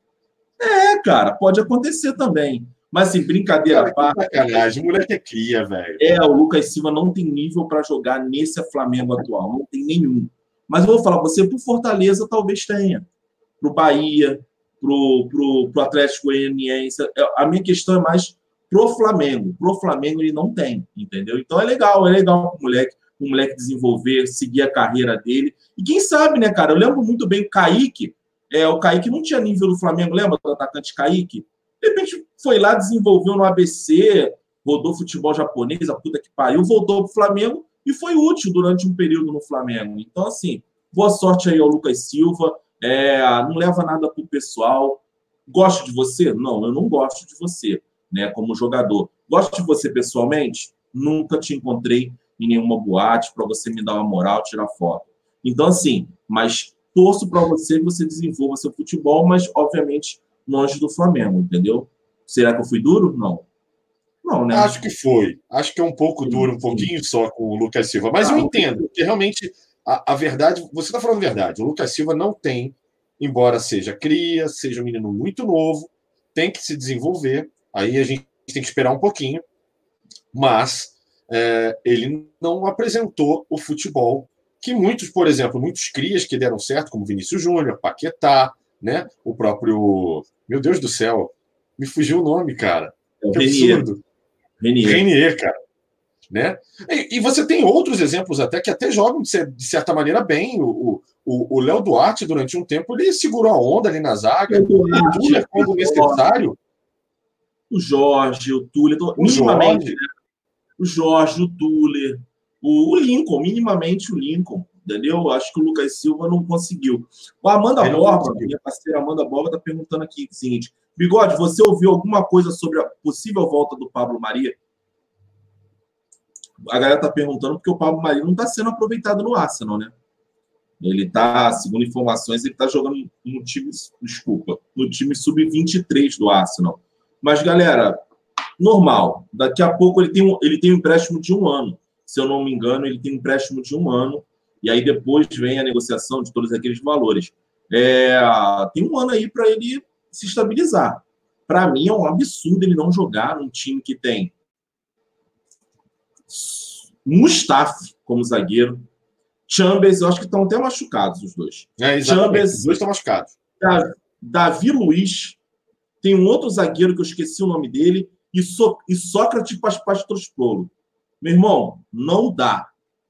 [SPEAKER 2] É, cara, pode acontecer também. Mas, assim, brincadeira à parte.
[SPEAKER 1] Sacanagem, moleque é cria, velho.
[SPEAKER 2] É, o Lucas Silva não tem nível para jogar nesse Flamengo atual. Não tem nenhum. Mas eu vou falar, você pro Fortaleza talvez tenha. Pro Bahia, pro, pro, pro Atlético Goianiense. É, a minha questão é mais pro Flamengo. Pro Flamengo ele não tem, entendeu? Então é legal, é legal pro moleque, o moleque desenvolver, seguir a carreira dele. E quem sabe, né, cara? Eu lembro muito bem o Kaique. É, o Kaique não tinha nível do Flamengo, lembra do atacante Kaique? De repente foi lá, desenvolveu no ABC, rodou futebol japonês, a puta que pariu, voltou para o Flamengo e foi útil durante um período no Flamengo. Então, assim, boa sorte aí ao Lucas Silva. É, não leva nada para o pessoal. Gosto de você? Não, eu não gosto de você, né, como jogador. Gosto de você pessoalmente? Nunca te encontrei em nenhuma boate para você me dar uma moral, tirar foto. Então, assim, mas torço para você que você desenvolva seu futebol, mas, obviamente, longe do Flamengo, entendeu? Será que eu fui duro? Não.
[SPEAKER 1] Não, né? Acho que foi. Acho que é um pouco duro, um pouquinho só com o Lucas Silva. Mas ah, eu entendo, que realmente a, a verdade, você está falando a verdade. O Lucas Silva não tem, embora seja cria, seja um menino muito novo, tem que se desenvolver. Aí a gente tem que esperar um pouquinho. Mas é, ele não apresentou o futebol que muitos, por exemplo, muitos crias que deram certo, como Vinícius Júnior, Paquetá, né? O próprio meu Deus do céu, me fugiu o nome, cara. É que Renier. absurdo. Renier. Renier, cara. Né? E, e, você tem outros exemplos até que até jogam de, certa maneira bem. O Léo Duarte, durante um tempo, ele segurou a onda ali na zaga. Duarte, quando necessário.
[SPEAKER 2] O Jorge, o Tuller, o minimamente, Jorge. Né? o Jorge, o Tuller, o, o, Lincoln, minimamente o Lincoln, entendeu? Acho que o Lucas Silva não conseguiu. O Amanda Borba, minha parceira Amanda Borba, está perguntando aqui o seguinte: Bigode, você ouviu alguma coisa sobre a possível volta do Pablo Maria? A galera está perguntando porque o Pablo Maria não está sendo aproveitado no Arsenal, né? Ele está, segundo informações, ele está jogando no time, desculpa, no time sub-23 do Arsenal. Mas, galera, normal. Daqui a pouco ele tem, um, ele tem um empréstimo de um ano. Se eu não me engano, ele tem um empréstimo de um ano. E aí depois vem a negociação de todos aqueles valores. É, tem um ano aí para ele se estabilizar. Para mim é um absurdo ele não jogar num time que tem Mustafa como zagueiro, Chambers, eu acho que estão até machucados os dois.
[SPEAKER 1] É, Chambers, os dois estão machucados.
[SPEAKER 2] Davi Luiz, tem um outro zagueiro que eu esqueci o nome dele, e, so, e Sócrates Paspastrosplolo. Meu irmão, não dá.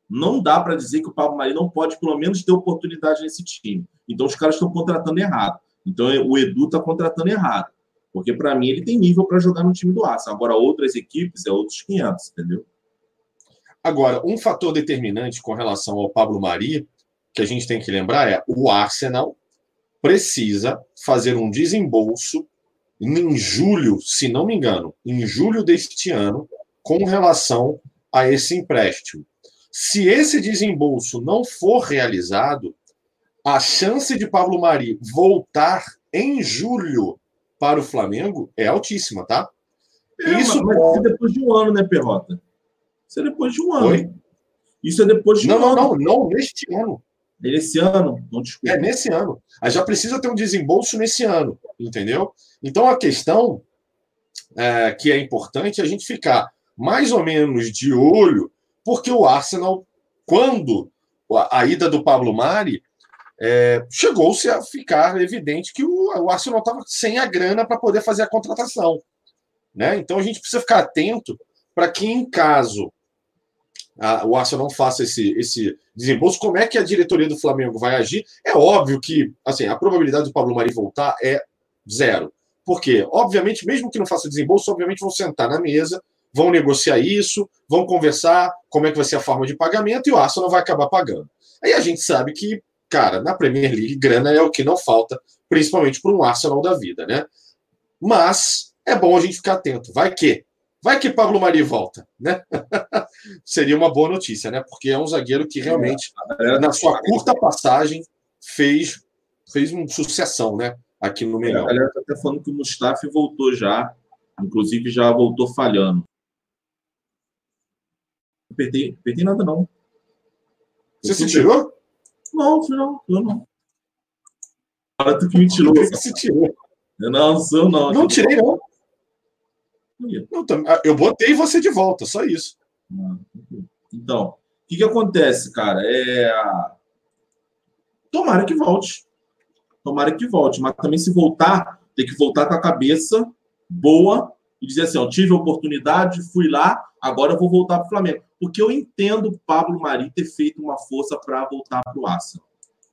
[SPEAKER 2] Não dá para dizer que o Pablo Mari não pode, pelo menos, ter oportunidade nesse time. Então, os caras estão contratando errado. Então, o Edu está contratando errado. Porque, para mim, ele tem nível para jogar no time do Arsenal. Agora, outras equipes é outros 500, entendeu?
[SPEAKER 1] Agora, um fator determinante com relação ao Pablo Mari, que a gente tem que lembrar é o Arsenal precisa fazer um desembolso em julho, se não me engano, em julho deste ano, com relação a esse empréstimo. Se esse desembolso não for realizado, a chance de Pablo Mari voltar em julho para o Flamengo é altíssima, tá?
[SPEAKER 2] É, Isso mas pode... depois de um ano, né, Perrota? Isso é depois de um ano. Oi? Isso é depois de
[SPEAKER 1] não,
[SPEAKER 2] um
[SPEAKER 1] não,
[SPEAKER 2] ano.
[SPEAKER 1] Não, não, não, neste ano.
[SPEAKER 2] Nesse ano? Não,
[SPEAKER 1] desculpa. É, nesse ano. Aí já precisa ter um desembolso nesse ano, entendeu? Então a questão é, que é importante é a gente ficar mais ou menos de olho, porque o Arsenal, quando a, ida do Pablo Mari, é, chegou-se a ficar evidente que o, o Arsenal estava sem a grana para poder fazer a contratação. Né? Então a gente precisa ficar atento para que, em caso a, o Arsenal não faça esse, esse desembolso, como é que a diretoria do Flamengo vai agir? É óbvio que assim, a probabilidade do Pablo Mari voltar é zero. Por quê? Obviamente, mesmo que não faça desembolso, obviamente vão sentar na mesa, vão negociar isso, vão conversar como é que vai ser a forma de pagamento e o Arsenal vai acabar pagando. Aí a gente sabe que, cara, na Premier League, grana é o que não falta, principalmente para um Arsenal da vida, né? Mas é bom a gente ficar atento. Vai que Vai que Pablo Mari volta, né? Seria uma boa notícia, né? Porque é um zagueiro que realmente, é, na sua curta passagem, fez, fez uma sucessão, né? Aqui no melhor.
[SPEAKER 2] A galera está até falando que o Mustafa voltou já, inclusive já voltou falhando. Não apertei, apertei nada, não.
[SPEAKER 1] Você se tirou?
[SPEAKER 2] Não, não, eu não. Fala tu que me tirou. Você
[SPEAKER 1] se tirou.
[SPEAKER 2] Eu não, sou não.
[SPEAKER 1] Não tirei, não. Ah, eu botei você de volta, só isso.
[SPEAKER 2] Então, o que, que acontece, cara? É... Tomara que volte. Tomara que volte. Mas também, se voltar, tem que voltar com a cabeça boa e dizer assim: ó, tive a oportunidade, fui lá, agora eu vou voltar para o Flamengo. Porque eu entendo o Pablo Mari ter feito uma força para voltar para o Arsenal.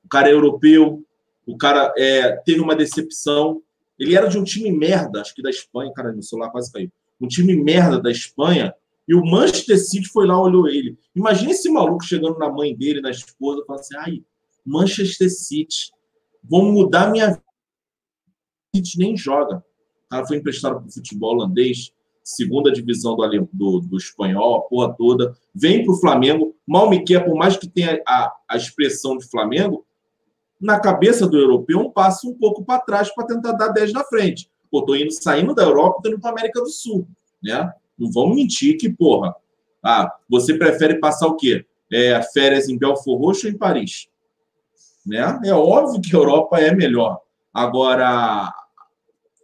[SPEAKER 2] O cara é europeu, o cara é, teve uma decepção. Ele era de um time merda, acho que da Espanha, cara, meu celular quase caiu um time merda da Espanha, e o Manchester City foi lá olhou ele. Imagina esse maluco chegando na mãe dele, na esposa, falando assim: ai, Manchester City, vão mudar minha vida. City nem joga. O cara foi emprestado para o futebol holandês, segunda divisão do, do, do espanhol, a porra toda. Vem para o Flamengo, mal me quer, por mais que tenha a, a expressão de Flamengo, na cabeça do europeu, um passo um pouco para trás para tentar dar 10 na frente. Pô, tô indo, saindo da Europa e indo para América do Sul, né? Não vamos mentir que, porra, ah, você prefere passar o quê? É, férias em Belfort Roxo ou em Paris? Né? É óbvio que a Europa é melhor. Agora,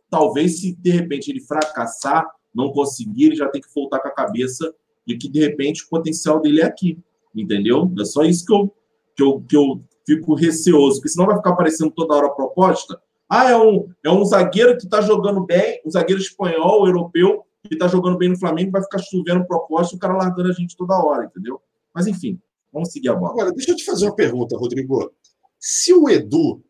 [SPEAKER 2] talvez se de repente ele fracassar, não conseguir, ele já tem que voltar com a cabeça de que de repente o potencial dele é aqui, entendeu? É só isso que eu, que eu, que eu fico receoso, porque senão vai ficar aparecendo toda hora a proposta ah, é um, é um zagueiro que está jogando bem, um zagueiro espanhol, europeu, que está jogando bem no Flamengo, vai ficar chovendo proposta e o cara largando a gente toda hora, entendeu? Mas enfim, vamos seguir a bola.
[SPEAKER 1] Agora, deixa eu te fazer uma pergunta, Rodrigo. Se o Edu,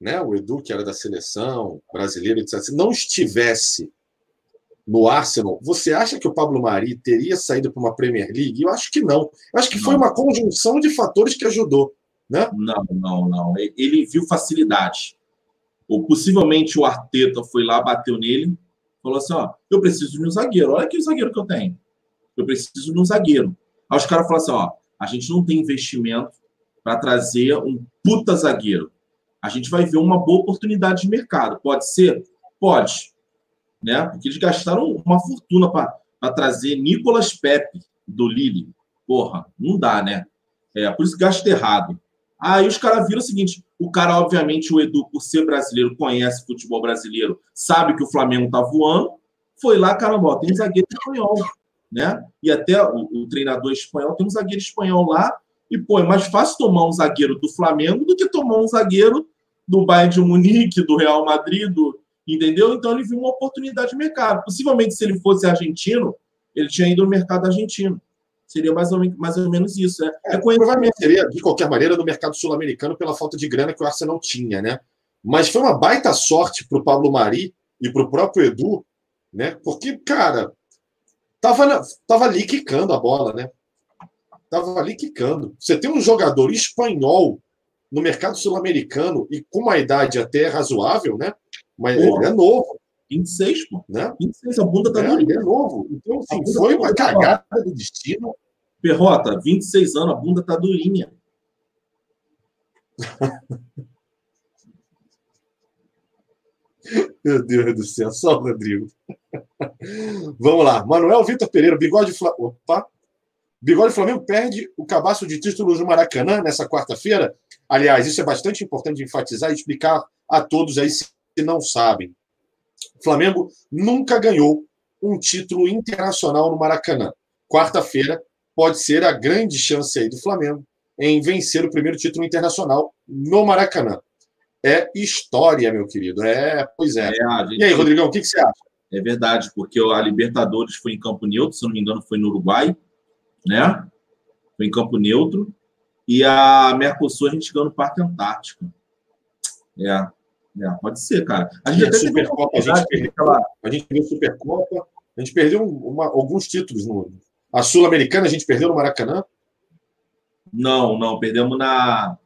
[SPEAKER 1] né, o Edu que era da seleção brasileira, etc., não estivesse no Arsenal, você acha que o Pablo Mari teria saído para uma Premier League? Eu acho que não. Eu acho que não. foi uma conjunção de fatores que ajudou. Né?
[SPEAKER 2] Não, não, não. Ele viu facilidade. Ou possivelmente o Arteta foi lá, bateu nele, falou assim: ó, eu preciso de um zagueiro. Olha aqui o zagueiro que eu tenho. Eu preciso de um zagueiro. Aí os caras falaram assim: ó, a gente não tem investimento para trazer um puta zagueiro. A gente vai ver uma boa oportunidade de mercado. Pode ser? Pode. Né? Porque eles gastaram uma fortuna para trazer Nicolas Pepe do Lille. Porra, não dá, né? É, por isso gasta errado. Aí os caras viram o seguinte: o cara, obviamente, o Edu, por ser brasileiro, conhece futebol brasileiro, sabe que o Flamengo tá voando, foi lá, caramba, tem zagueiro espanhol, né? E até o, o, treinador espanhol tem um zagueiro espanhol lá, e, pô, é mais fácil tomar um zagueiro do Flamengo do que tomar um zagueiro do Bayern de Munique, do Real Madrid, do, entendeu? Então ele viu uma oportunidade de mercado. Possivelmente, se ele fosse argentino, ele tinha ido no mercado argentino. Seria mais ou, menos, mais ou menos isso. Né?
[SPEAKER 1] É, é provavelmente seria, de qualquer maneira, no mercado sul-americano pela falta de grana que o Arsenal tinha, né? Mas foi uma baita sorte para o Pablo Mari e para o próprio Edu, né? Porque, cara, tava, tava ali quicando a bola, né? Tava ali quicando. Você tem um jogador espanhol no mercado sul-americano e com uma idade até razoável, né? Mas ele é novo.
[SPEAKER 2] 26, pô.
[SPEAKER 1] Né?
[SPEAKER 2] 26, a bunda tá
[SPEAKER 1] é, Ele é novo. Então, assim, foi tá uma cagada do destino.
[SPEAKER 2] Perrota, 26 anos, a bunda tá durinha.
[SPEAKER 1] Meu Deus do céu, só o Rodrigo. Vamos lá. Manuel Vitor Pereira, bigode Flamengo. Opa! Bigode Flamengo perde o cabaço de títulos no Maracanã nessa quarta-feira. Aliás, isso é bastante importante enfatizar e explicar a todos aí se não sabem. O Flamengo nunca ganhou um título internacional no Maracanã. Quarta-feira pode ser a grande chance aí do Flamengo em vencer o primeiro título internacional no Maracanã. É história, meu querido. É, pois é. é gente... E aí, Rodrigão, o que, que, você acha?
[SPEAKER 2] É verdade, porque a Libertadores foi em campo neutro, se não me engano, foi no Uruguai, né? Foi em campo neutro. E a Mercosul a gente ganhou no Parque Antártico. É, é, pode ser, cara.
[SPEAKER 1] A gente, a Supercopa, a gente perdeu aquela... a gente perdeu Supercopa, a gente perdeu uma, alguns títulos no. A Sul-Americana a gente perdeu no Maracanã?
[SPEAKER 2] Não, não, perdemos na,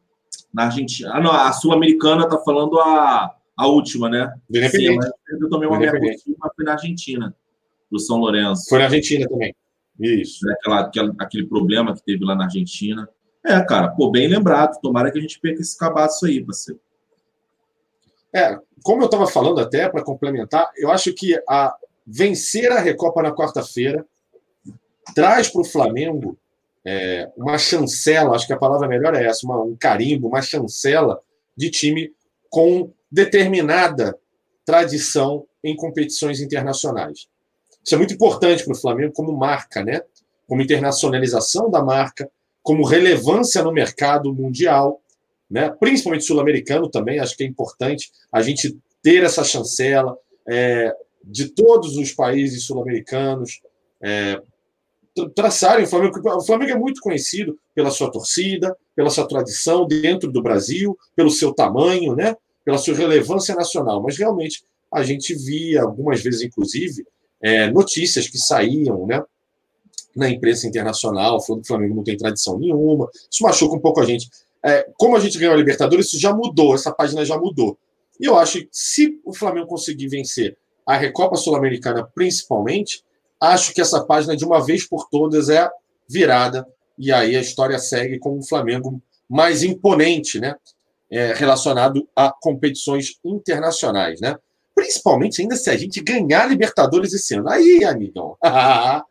[SPEAKER 2] na Argentina. Ah, não, a Sul-Americana tá falando a, a última, né?
[SPEAKER 1] Do Sim,
[SPEAKER 2] eu tomei uma Mercosul, mas foi na Argentina, do São Lourenço.
[SPEAKER 1] Foi na Argentina também. Isso.
[SPEAKER 2] É aquela, aquela, aquele problema que teve lá na Argentina. É, cara, pô, bem lembrado. Tomara que a gente perca esse cabaço aí, parceiro.
[SPEAKER 1] É, como eu estava falando até, para complementar, eu acho que a vencer a Recopa na quarta-feira traz para o Flamengo é, uma chancela, acho que a palavra melhor é essa, uma, um carimbo, uma chancela de time com determinada tradição em competições internacionais. Isso é muito importante para o Flamengo como marca, né? como internacionalização da marca, como relevância no mercado mundial né? principalmente sul-americano também, acho que é importante a gente ter essa chancela é, de todos os países sul-americanos é, traçarem o Flamengo. O Flamengo é muito conhecido pela sua torcida, pela sua tradição dentro do Brasil, pelo seu tamanho, né? pela sua relevância nacional, mas realmente a gente via algumas vezes, inclusive, é, notícias que saíam, né? na imprensa internacional, falando que o Flamengo não tem tradição nenhuma. Isso machuca um pouco a gente. É, como a gente ganhou a Libertadores, isso já mudou, essa página já mudou. E eu acho que se o Flamengo conseguir vencer a Recopa Sul-Americana principalmente, acho que essa página de uma vez por todas é virada e aí a história segue com o Flamengo mais imponente, né? É, relacionado a competições internacionais, né? Principalmente ainda se a gente ganhar Libertadores esse ano. Aí, amigão.
[SPEAKER 2] é,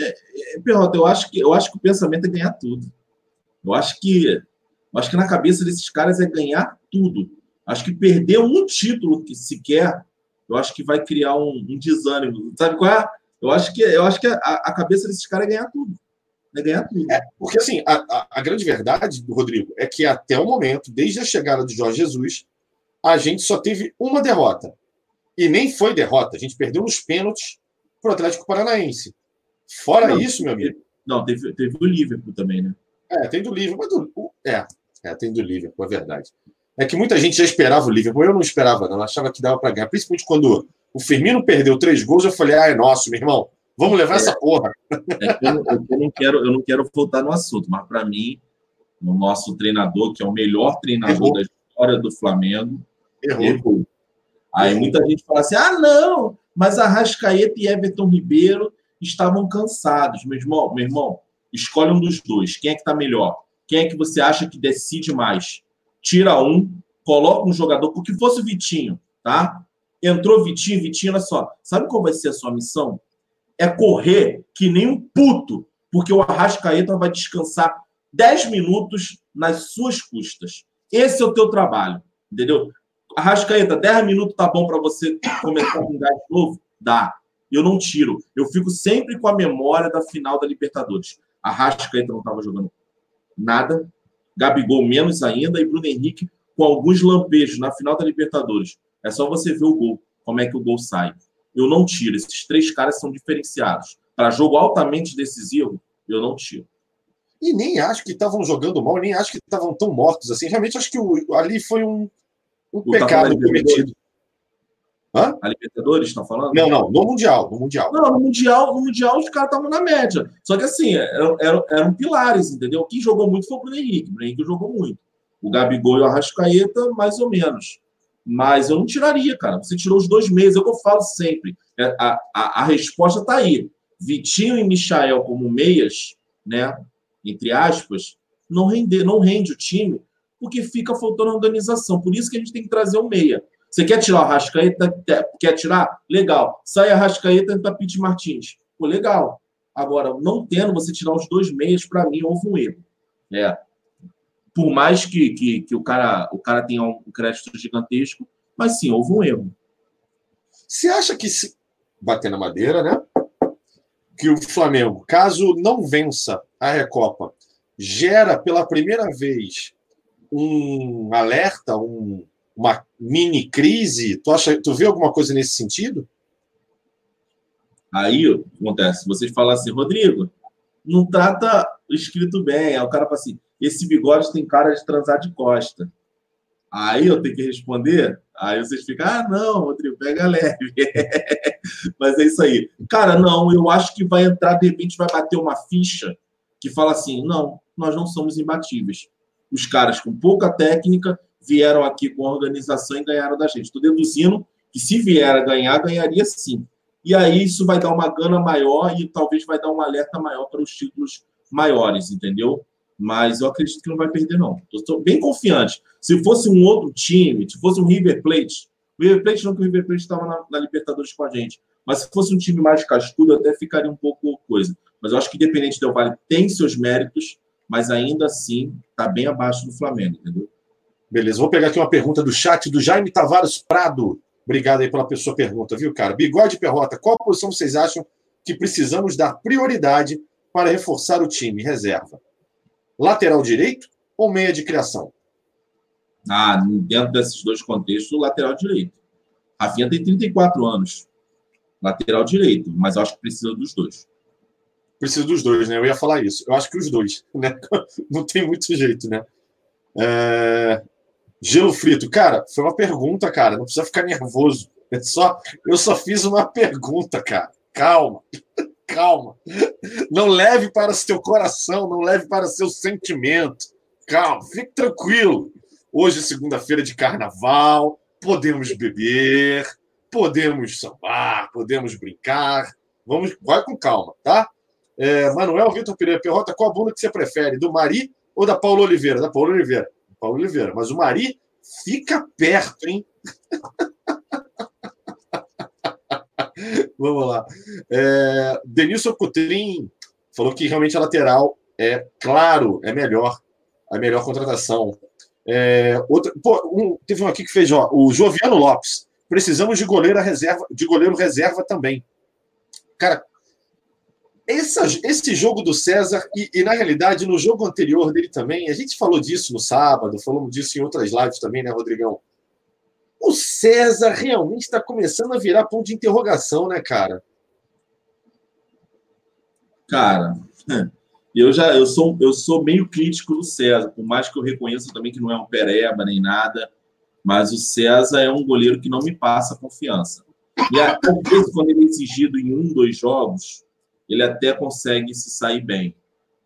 [SPEAKER 2] é, eu acho que eu acho que o pensamento é ganhar tudo. Eu acho que Acho que na cabeça desses caras é ganhar tudo. Acho que perder um título que sequer, eu acho que vai criar um, um desânimo. Sabe qual é? Eu acho que, eu acho que a, a cabeça desses caras é ganhar tudo. É ganhar tudo.
[SPEAKER 1] É, porque assim, a, a, a grande verdade, Rodrigo, é que até o momento, desde a chegada de Jorge Jesus, a gente só teve uma derrota. E nem foi derrota. A gente perdeu nos pênaltis para o Atlético Paranaense. Fora não, isso, meu amigo.
[SPEAKER 2] Não, teve, teve o Liverpool também, né?
[SPEAKER 1] É, tem do Liverpool, mas do, é, é, tem do Liverpool, é verdade. É que muita gente já esperava o Liverpool. Eu não esperava, não. Eu achava que dava para ganhar. Principalmente quando o Firmino perdeu três gols, eu falei, ah, é nosso, meu irmão. Vamos levar é, essa porra.
[SPEAKER 2] É, eu, eu, não quero, eu não quero voltar no assunto, mas para mim, o nosso treinador, que é o melhor treinador Errou. da história do Flamengo, errou. errou. Aí muita gente fala assim: ah, não, mas a Rascaeta e Everton Ribeiro estavam cansados. Meu irmão, meu irmão, escolhe um dos dois. Quem é que está melhor? Quem é que você acha que decide mais? Tira um, coloca um jogador, porque fosse o Vitinho, tá? Entrou Vitinho, Vitinho, olha só. Sabe qual vai ser a sua missão? É correr que nem um puto, porque o Arrascaeta vai descansar 10 minutos nas suas custas. Esse é o teu trabalho, entendeu? Arrascaeta, 10 minutos tá bom para você começar um gás novo? Dá. Eu não tiro. Eu fico sempre com a memória da final da Libertadores. Arrascaeta não estava jogando nada. Gabigol menos ainda. E Bruno Henrique com alguns lampejos na final da Libertadores. É só você ver o gol, como é que o gol sai. Eu não tiro. Esses três caras são diferenciados. Para jogo altamente decisivo, eu não tiro.
[SPEAKER 1] E nem acho que estavam jogando mal, nem acho que estavam tão mortos assim. Realmente acho que o, ali foi um, um pecado cometido.
[SPEAKER 2] Hã? A Libertadores, estão falando?
[SPEAKER 1] Não, não, no Mundial, no Mundial.
[SPEAKER 2] Não, no Mundial, no mundial os caras estavam na média. Só que assim, eram, eram, eram, pilares, entendeu? Quem jogou muito foi o Bruno Henrique. O Bruno Henrique jogou muito. O Gabigol e o Arrascaeta, mais ou menos. Mas eu não tiraria, cara. Você tirou os dois meses, é o que eu falo sempre. É, a, a, a resposta está aí. Vitinho e Michael como meias, né? Entre aspas, não rende, não rende o time, porque fica faltando organização. Por isso que a gente tem que trazer um meia. Você quer tirar o Rascaeta? Quer tirar? Legal. Sai a Rascaeta e Tapite Martins. Pô, legal. Agora, não tendo você tirar os dois meias, para mim, houve um erro. É. Por mais que, que, que, o, cara, o cara tenha um crédito gigantesco, mas sim, houve um erro.
[SPEAKER 1] Você acha que se bater na madeira, né? Que o Flamengo, caso não vença a Recopa, gera pela primeira vez um alerta, um, uma mini crise? Tu, acha, tu vê alguma coisa nesse sentido?
[SPEAKER 2] Aí acontece, vocês falam assim, Rodrigo, não trata escrito bem. Aí o cara fala assim: esse bigode tem cara de transar de costa. Aí eu tenho que responder, aí vocês ficam, ah, não, Rodrigo, pega leve. Mas é isso aí. Cara, não, eu acho que vai entrar, de repente vai bater uma ficha que fala assim: não, nós não somos imbatíveis. Os caras com pouca técnica vieram aqui com organização e ganharam da gente. Estou deduzindo que se vier a ganhar, ganharia sim. E aí isso vai dar uma gana maior e talvez vai dar um alerta maior para os títulos maiores, entendeu? Mas eu acredito que não vai perder, não. Estou bem confiante. Se fosse um outro time, se fosse um River Plate, o River Plate não que o River Plate estava na, na, Libertadores com a gente, mas se fosse um time mais cascudo, até ficaria um pouco coisa. Mas eu acho que Independente Del Vale tem seus méritos, mas ainda assim está bem abaixo do Flamengo, entendeu?
[SPEAKER 1] Beleza, vou pegar aqui uma pergunta do chat do Jaime Tavares Prado. Obrigado aí pela pessoa pergunta, viu, cara? Bigode Perrota, qual posição vocês acham que precisamos dar prioridade para reforçar o time reserva? Lateral direito ou meia de criação?
[SPEAKER 2] Ah, dentro desses dois contextos, lateral direito. Rafinha tem 34 anos. Lateral direito, mas acho que precisa dos dois.
[SPEAKER 1] Precisa dos dois, né? Eu ia falar isso. Eu acho que os dois, né? Não tem muito jeito, né? É... Gelo frito, cara, foi uma pergunta, cara. Não precisa ficar nervoso. É só, eu só fiz uma pergunta, cara. Calma, calma. Não leve para seu coração, não leve para seu sentimento. Calma, fique tranquilo. Hoje é segunda-feira de carnaval, podemos beber, podemos sambar, podemos brincar. Vamos, vai com calma, tá? É, Manuel Vitor Pereira Perrota, qual bunda que você prefere? Do Mari ou da Paula Oliveira? Da Paula Oliveira. Paulo Oliveira. Mas o Mari fica perto, hein? Vamos lá. É, Denilson Coutrin falou que realmente a lateral é, claro, é melhor. A melhor contratação. É, outra, pô, um, teve um aqui que fez, ó, o Joviano Lopes. Precisamos de goleiro reserva, de goleiro reserva também. Cara, essa, esse jogo do César, e, e, na realidade, no jogo anterior dele também, a gente falou disso no sábado, falamos disso em outras lives também, né, Rodrigão? O César realmente está começando a virar ponto de interrogação, né, cara?
[SPEAKER 2] Cara, Eu já eu sou, eu sou meio crítico do César, por mais que eu reconheça também que não é um pereba nem nada, mas o César é um goleiro que não me passa confiança. E vezes, quando ele é exigido em um, dois jogos, ele até consegue se sair bem.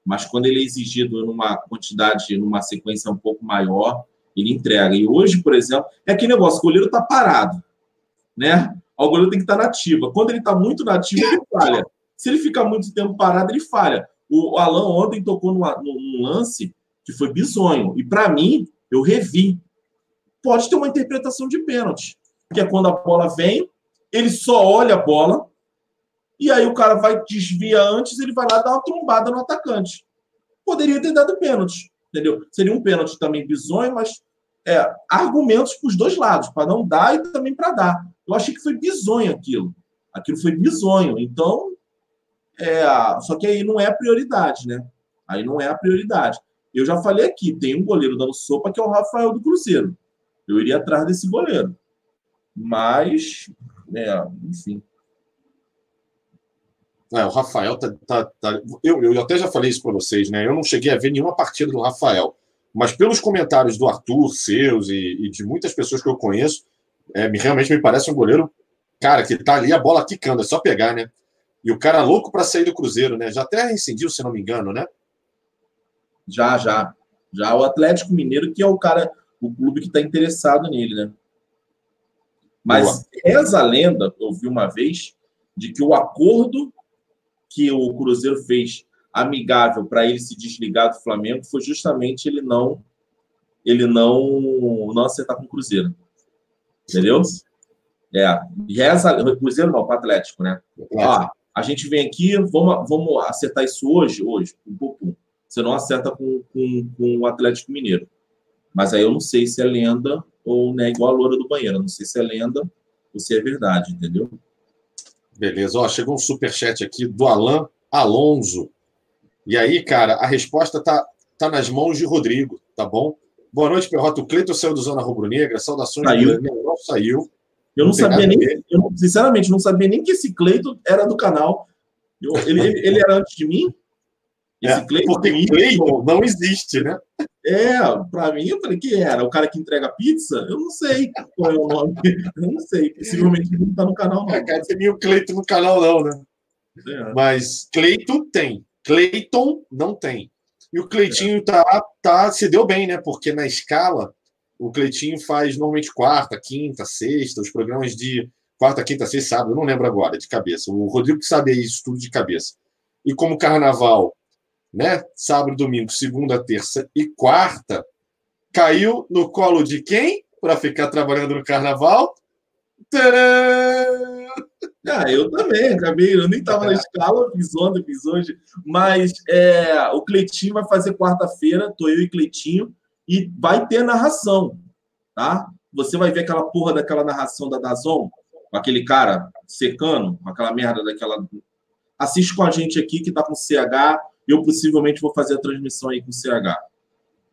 [SPEAKER 2] Mas quando ele é exigido numa quantidade, numa sequência um pouco maior, ele entrega. E hoje, por exemplo, é aquele negócio: o goleiro está parado, né? O goleiro tem que estar tá nativa. Quando ele está muito nativo, ele falha. Se ele ficar muito tempo parado, ele falha. O Alan ontem tocou num, lance que foi bizonho. E para mim, eu revi. Pode ter uma interpretação de pênalti. Que é quando a bola vem, ele só olha a bola, e aí o cara vai desvia antes, ele vai lá dar uma trombada no atacante. Poderia ter dado pênalti, entendeu? Seria um pênalti também bizonho, mas é, argumentos para os dois lados, para não dar e também para dar. Eu achei que foi bizonho aquilo. Aquilo foi bizonho. Então, é, só que aí não é a prioridade, né? Aí não é a prioridade. Eu já falei aqui, tem um goleiro dando sopa que é o Rafael do Cruzeiro. Eu iria atrás desse goleiro. Mas, é, enfim.
[SPEAKER 1] É, o Rafael tá. tá, tá eu, eu até já falei isso para vocês, né? Eu não cheguei a ver nenhuma partida do Rafael. Mas pelos comentários do Arthur, seus e, e de muitas pessoas que eu conheço, é, realmente me parece um goleiro, cara, que tá ali a bola quicando, é só pegar, né? E o cara louco para sair do Cruzeiro, né? Já até rescindiu, se não me engano, né?
[SPEAKER 2] Já, já. Já o Atlético Mineiro, que é o cara, o clube que está interessado nele, né? Mas Boa. reza a lenda, eu vi uma vez, de que o acordo que o Cruzeiro fez amigável para ele se desligar do Flamengo foi justamente ele não ele não não acertar com o Cruzeiro. Entendeu? É, reza, Cruzeiro não, para Atlético, né? Ó, a gente vem aqui, vamos, vamos acertar isso hoje, hoje, um pouco. Você não acerta com, com, com o Atlético Mineiro. Mas aí eu não sei se é lenda ou né, igual a loura do banheiro. Eu não sei se é lenda ou se é verdade, entendeu?
[SPEAKER 1] Beleza. Ó, chegou um superchat aqui do Alan Alonso. E aí, cara, a resposta tá, tá nas mãos de Rodrigo, tá bom? Boa noite, Perrota. O Cleiton saiu do Zona Rubro-Negra. Saudações.
[SPEAKER 2] Saiu. Não
[SPEAKER 1] saiu.
[SPEAKER 2] Eu não, não sabia nem, eu, sinceramente, não sabia nem que esse Cleiton era do canal. Eu, ele, ele, ele, era antes de mim?
[SPEAKER 1] Esse é, Cleiton, porque Cleiton não existe, né?
[SPEAKER 2] É, para mim, eu falei que era o cara que entrega pizza. Eu não sei qual é o nome. Eu não sei. Possivelmente ele não está no canal, não. É,
[SPEAKER 1] cara, tem o Cleiton no canal, não, né? É. Mas Cleiton tem. Cleiton não tem. E o Cleitinho é. tá, tá, se deu bem, né? Porque na escala, o Cleitinho faz normalmente quarta, quinta, sexta, os programas de quarta, quinta, sexta, sábado, eu não lembro agora, de cabeça. O Rodrigo que sabe isso tudo de cabeça. E como carnaval né? Sábado, domingo, segunda, terça e quarta, caiu no colo de quem para ficar trabalhando no carnaval?
[SPEAKER 2] Tcharam! Ah, eu também, acabei, eu nem estava na escala, fiz ontem, fiz hoje, mas é, o Cleitinho vai fazer quarta-feira, tô eu e Cleitinho, e vai ter narração, tá? Você vai ver aquela porra daquela narração da Dazon, com aquele cara secando, com aquela merda daquela. Assiste com a gente aqui que tá com CH, eu possivelmente vou fazer a transmissão aí com o CH.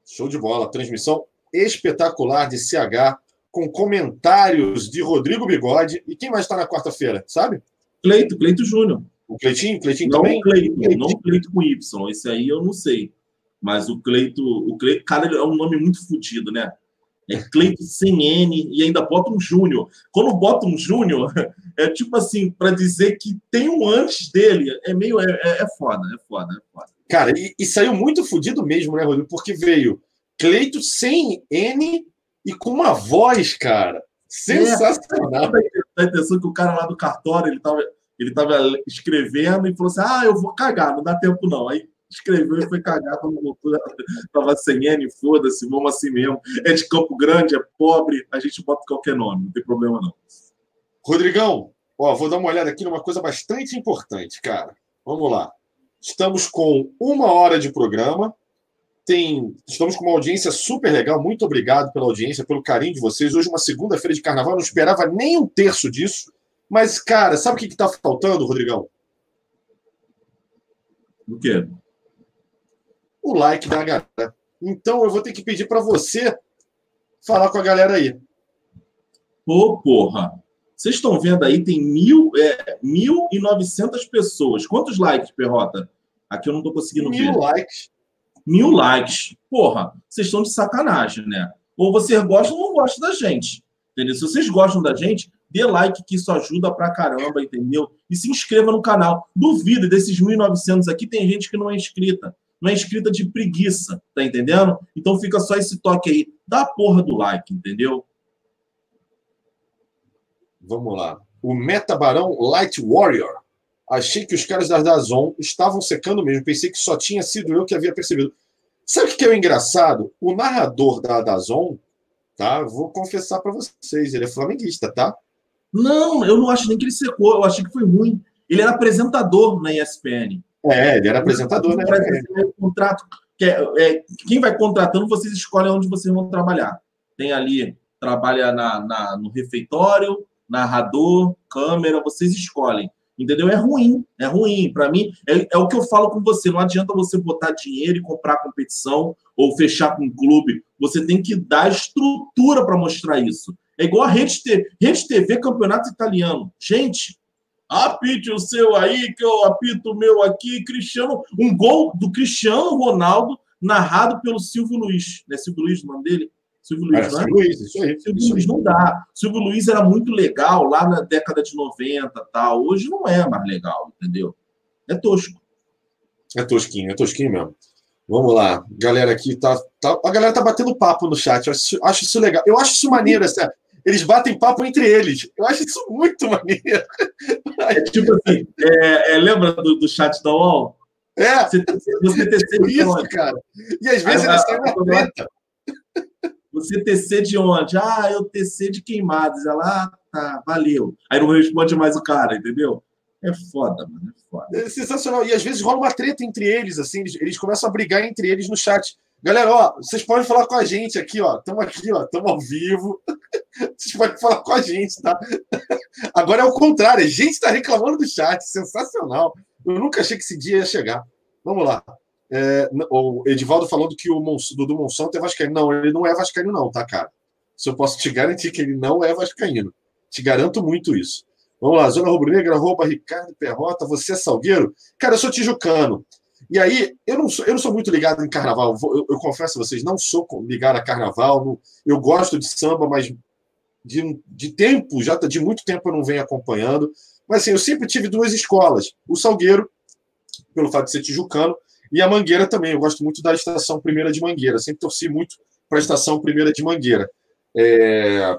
[SPEAKER 1] Show de bola. Transmissão espetacular de CH, com comentários de Rodrigo Bigode. E quem mais está na quarta-feira, sabe?
[SPEAKER 2] Cleito, Cleito Júnior.
[SPEAKER 1] O Cleitinho? Cleitinho
[SPEAKER 2] não
[SPEAKER 1] também?
[SPEAKER 2] Cleito, Cleito. não Cleito com Y. Esse aí eu não sei. Mas o Cleito, o Cleito, cara, é um nome muito fodido, né? É Cleito sem N e ainda bota um Júnior. Quando bota um Júnior, é tipo assim, para dizer que tem um antes dele, é meio. É, é, é foda, é foda, é foda.
[SPEAKER 1] Cara, e, e saiu muito fodido mesmo, né, Rodrigo? Porque veio Cleito sem N e com uma voz, cara. Sensacional.
[SPEAKER 2] É, a intenção que o cara lá do cartório, ele tava, ele tava escrevendo e falou assim: ah, eu vou cagar, não dá tempo não. Aí escreveu e foi cagar quando voltou. Tava sem N, foda-se, vamos assim mesmo. É de Campo Grande, é pobre, a gente bota qualquer nome, não tem problema não.
[SPEAKER 1] Rodrigão, ó, vou dar uma olhada aqui numa coisa bastante importante, cara. Vamos lá. Estamos com uma hora de programa. Tem, estamos com uma audiência super legal. Muito obrigado pela audiência, pelo carinho de vocês. Hoje, uma segunda-feira de carnaval, não esperava nem um terço disso. Mas, cara, sabe o que está faltando, Rodrigão?
[SPEAKER 2] O quê?
[SPEAKER 1] O like da galera. Então eu vou ter que pedir para você falar com a galera aí.
[SPEAKER 2] Ô, porra! Vocês estão vendo aí, tem mil, é, 1.900 pessoas. Quantos likes, Perrota? Aqui eu não tô conseguindo
[SPEAKER 1] Mil ver. likes.
[SPEAKER 2] Mil likes. Porra, vocês estão de sacanagem, né? Ou vocês gostam ou não gostam da gente. Entendeu? Se vocês gostam da gente, dê like que isso ajuda pra caramba, entendeu? E se inscreva no canal. Duvido, desses 1.900 aqui tem gente que não é inscrita. Não é inscrita de preguiça, tá entendendo? Então fica só esse toque aí. Dá a porra do like, entendeu?
[SPEAKER 1] Vamos lá. O Metabarão Light Warrior. Achei que os caras da Dazon estavam secando mesmo. Pensei que só tinha sido eu que havia percebido. Sabe o que é o engraçado? O narrador da Dazon, tá? Vou confessar para vocês, ele é flamenguista, tá?
[SPEAKER 2] Não, eu não acho nem que ele secou. Eu achei que foi ruim. Ele era apresentador na ESPN.
[SPEAKER 1] É, ele era apresentador na ESPN.
[SPEAKER 2] Contrato, é, é, quem vai contratando, vocês escolhem onde vocês vão trabalhar. Tem ali, trabalha na, na no refeitório, narrador, câmera, vocês escolhem. Entendeu? É ruim, é ruim. Para mim, é, é, o que eu falo com você. Não adianta você botar dinheiro e comprar competição ou fechar com um clube. Você tem que dar estrutura para mostrar isso. É igual a Rede TV, Rede TV Campeonato Italiano. Gente, apite o seu aí, que eu apito o meu aqui. Cristiano, um gol do Cristiano Ronaldo narrado pelo Silvio Luiz. Não é Silvio Luiz o nome dele?
[SPEAKER 1] Silvio Luiz, é,
[SPEAKER 2] né? Silvio Luiz, isso aí. Silvio isso Luiz não dá. Silvio Luiz era muito legal lá na década de 90 tal. Hoje não é mais legal, entendeu? É tosco.
[SPEAKER 1] É tosquinho, é tosquinho mesmo. Vamos lá. Galera aqui tá, tá. A galera tá batendo papo no chat. Eu acho, acho isso legal. Eu acho isso maneiro, assim, eles batem papo entre eles. Eu acho isso muito maneiro.
[SPEAKER 2] É tipo assim, é, é, lembra do, do chat da UOL?
[SPEAKER 1] É, você, você TC isso, onde? cara. E às vezes eles saem uma treta.
[SPEAKER 2] Você TC de onde? Ah, eu TC de queimados. Ela, ah, tá, valeu. Aí não responde mais o cara, entendeu? É foda, mano. É foda. É
[SPEAKER 1] sensacional. E às vezes rola uma treta entre eles, assim, eles, eles começam a brigar entre eles no chat. Galera, ó, vocês podem falar com a gente aqui, ó. Estamos aqui, ó, estamos ao vivo. Vocês podem falar com a gente, tá? Agora é o contrário, a gente está reclamando do chat, sensacional. Eu nunca achei que esse dia ia chegar. Vamos lá. É, o Edivaldo falando que o Dudu Monsanto é vascaíno. Não, ele não é vascaíno não, tá, cara? Se eu posso te garantir que ele não é vascaíno. Te garanto muito isso. Vamos lá, Zona Rubro-Negra, arroba Ricardo Perrota, você é salgueiro? Cara, eu sou tijucano. E aí, eu não sou, eu não sou muito ligado em carnaval. Eu, eu confesso a vocês, não sou ligado a carnaval. Não, eu gosto de samba, mas de, de tempo, já de muito tempo eu não venho acompanhando. Mas assim, eu sempre tive duas escolas. O Salgueiro, pelo fato de ser tijucano, e a Mangueira também. Eu gosto muito da estação primeira de Mangueira. Sempre torci muito para a estação primeira de Mangueira. É...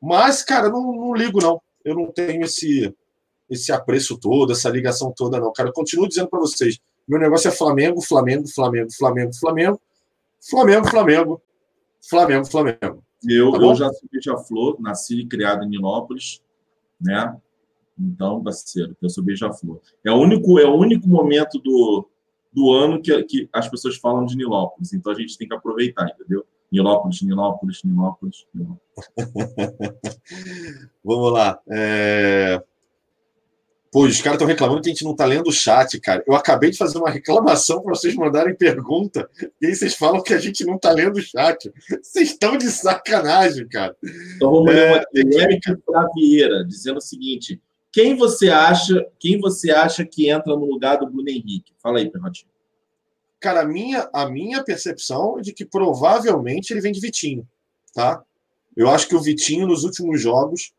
[SPEAKER 1] Mas, cara, não, não ligo, não. Eu não tenho esse, esse apreço todo, essa ligação toda, não. Cara, eu continuo dizendo para vocês meu negócio é Flamengo, Flamengo, Flamengo, Flamengo, Flamengo, Flamengo, Flamengo, Flamengo, Flamengo.
[SPEAKER 2] Eu, tá eu já sou beija-flor, nasci e criado em Nilópolis, né? Então, parceiro, eu sou beija-flor. É o único, é o único momento do, do ano que, que as pessoas falam de Nilópolis. Então a gente tem que aproveitar, entendeu? Nilópolis, Nilópolis, Nilópolis, Nilópolis.
[SPEAKER 1] Vamos lá. É... Pô, os caras estão reclamando que a gente não está lendo o chat, cara. Eu acabei de fazer uma reclamação para vocês mandarem pergunta e aí vocês falam que a gente não está lendo o chat. Vocês estão de sacanagem, cara.
[SPEAKER 2] Então vamos ler uma Érica Flavieira dizendo o seguinte: quem você acha, quem você acha que entra no lugar do Bruno Henrique? Fala aí, Perrotinho.
[SPEAKER 1] Cara, a minha, a minha percepção é de que provavelmente ele vem de Vitinho, tá? Eu acho que o Vitinho nos últimos jogos.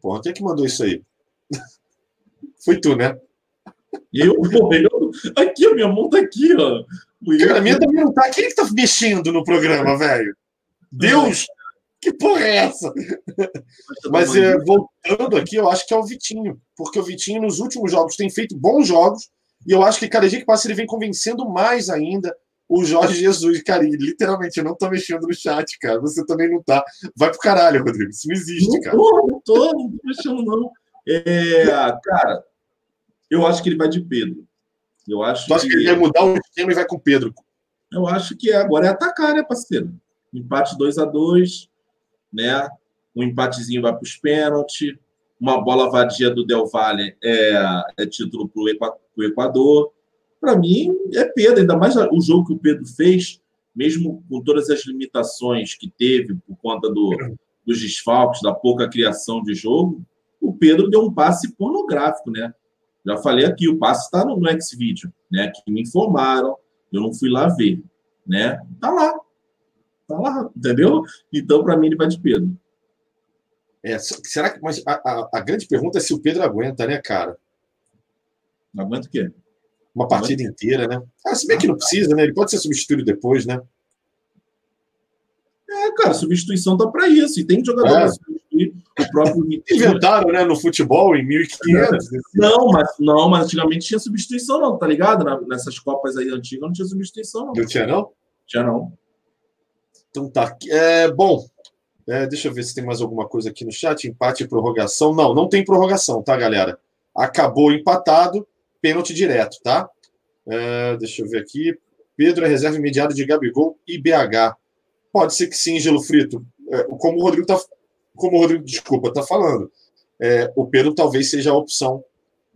[SPEAKER 1] Porra, quem é que mandou isso aí? Foi tu, né?
[SPEAKER 2] Eu? Eu? Aqui, a minha mão tá aqui, ó.
[SPEAKER 1] Cara, a minha também não tá. Quem que tá mexendo no programa, velho? Deus! Que porra é essa? Mas é, voltando aqui, eu acho que é o Vitinho. Porque o Vitinho, nos últimos jogos, tem feito bons jogos. E eu acho que cada dia que passa, ele vem convencendo mais ainda o Jorge Jesus. Cara, e, literalmente, eu não tô mexendo no chat, cara. Você também não tá. Vai pro caralho, Rodrigo. Isso não existe, não cara.
[SPEAKER 2] Tô, não tô, não tô mexendo, não. É, cara, eu acho que ele vai de Pedro. Eu acho
[SPEAKER 1] tu acha que... que ele vai mudar o esquema e vai com Pedro?
[SPEAKER 2] Eu acho que agora é atacar, né, parceiro? Empate 2 a 2 né? Um empatezinho vai para os pênaltis. Uma bola vadia do Del Valle é, é título para o Equador. Para mim, é Pedro. Ainda mais o jogo que o Pedro fez, mesmo com todas as limitações que teve por conta do, dos desfalques, da pouca criação de jogo, o Pedro deu um passe pornográfico, né? Já falei aqui, o passe está no, no X-Video, né? Que me informaram, eu não fui lá ver, né? Tá lá. Tá lá, entendeu? Então, para mim, ele vai de Pedro.
[SPEAKER 1] É, será que. Mas a, a, a, grande pergunta é se o Pedro aguenta, né, cara?
[SPEAKER 2] Aguenta o quê?
[SPEAKER 1] Uma partida inteira, né? Ah, se bem que não precisa, né? Ele pode ser substituído depois, né?
[SPEAKER 2] É, cara, substituição tá para isso. E tem jogador é. O próprio
[SPEAKER 1] Inventaram, né, no futebol em 1500.
[SPEAKER 2] É. Não, mas não, mas antigamente tinha substituição não, tá ligado? nessas copas aí antigas não tinha substituição não.
[SPEAKER 1] Não tinha não?
[SPEAKER 2] Tinha não.
[SPEAKER 1] Então tá. É, bom, é, deixa eu ver se tem mais alguma coisa aqui no chat. Empate e prorrogação. Não, não tem prorrogação, tá, galera? Acabou empatado, pênalti direto, tá? É, deixa eu ver aqui. Pedro é reserva imediata de Gabigol e BH. Pode ser que sim, Gelo Frito. É, como o Rodrigo tá, como o Rodrigo, desculpa, tá falando. É, o Pedro talvez seja a opção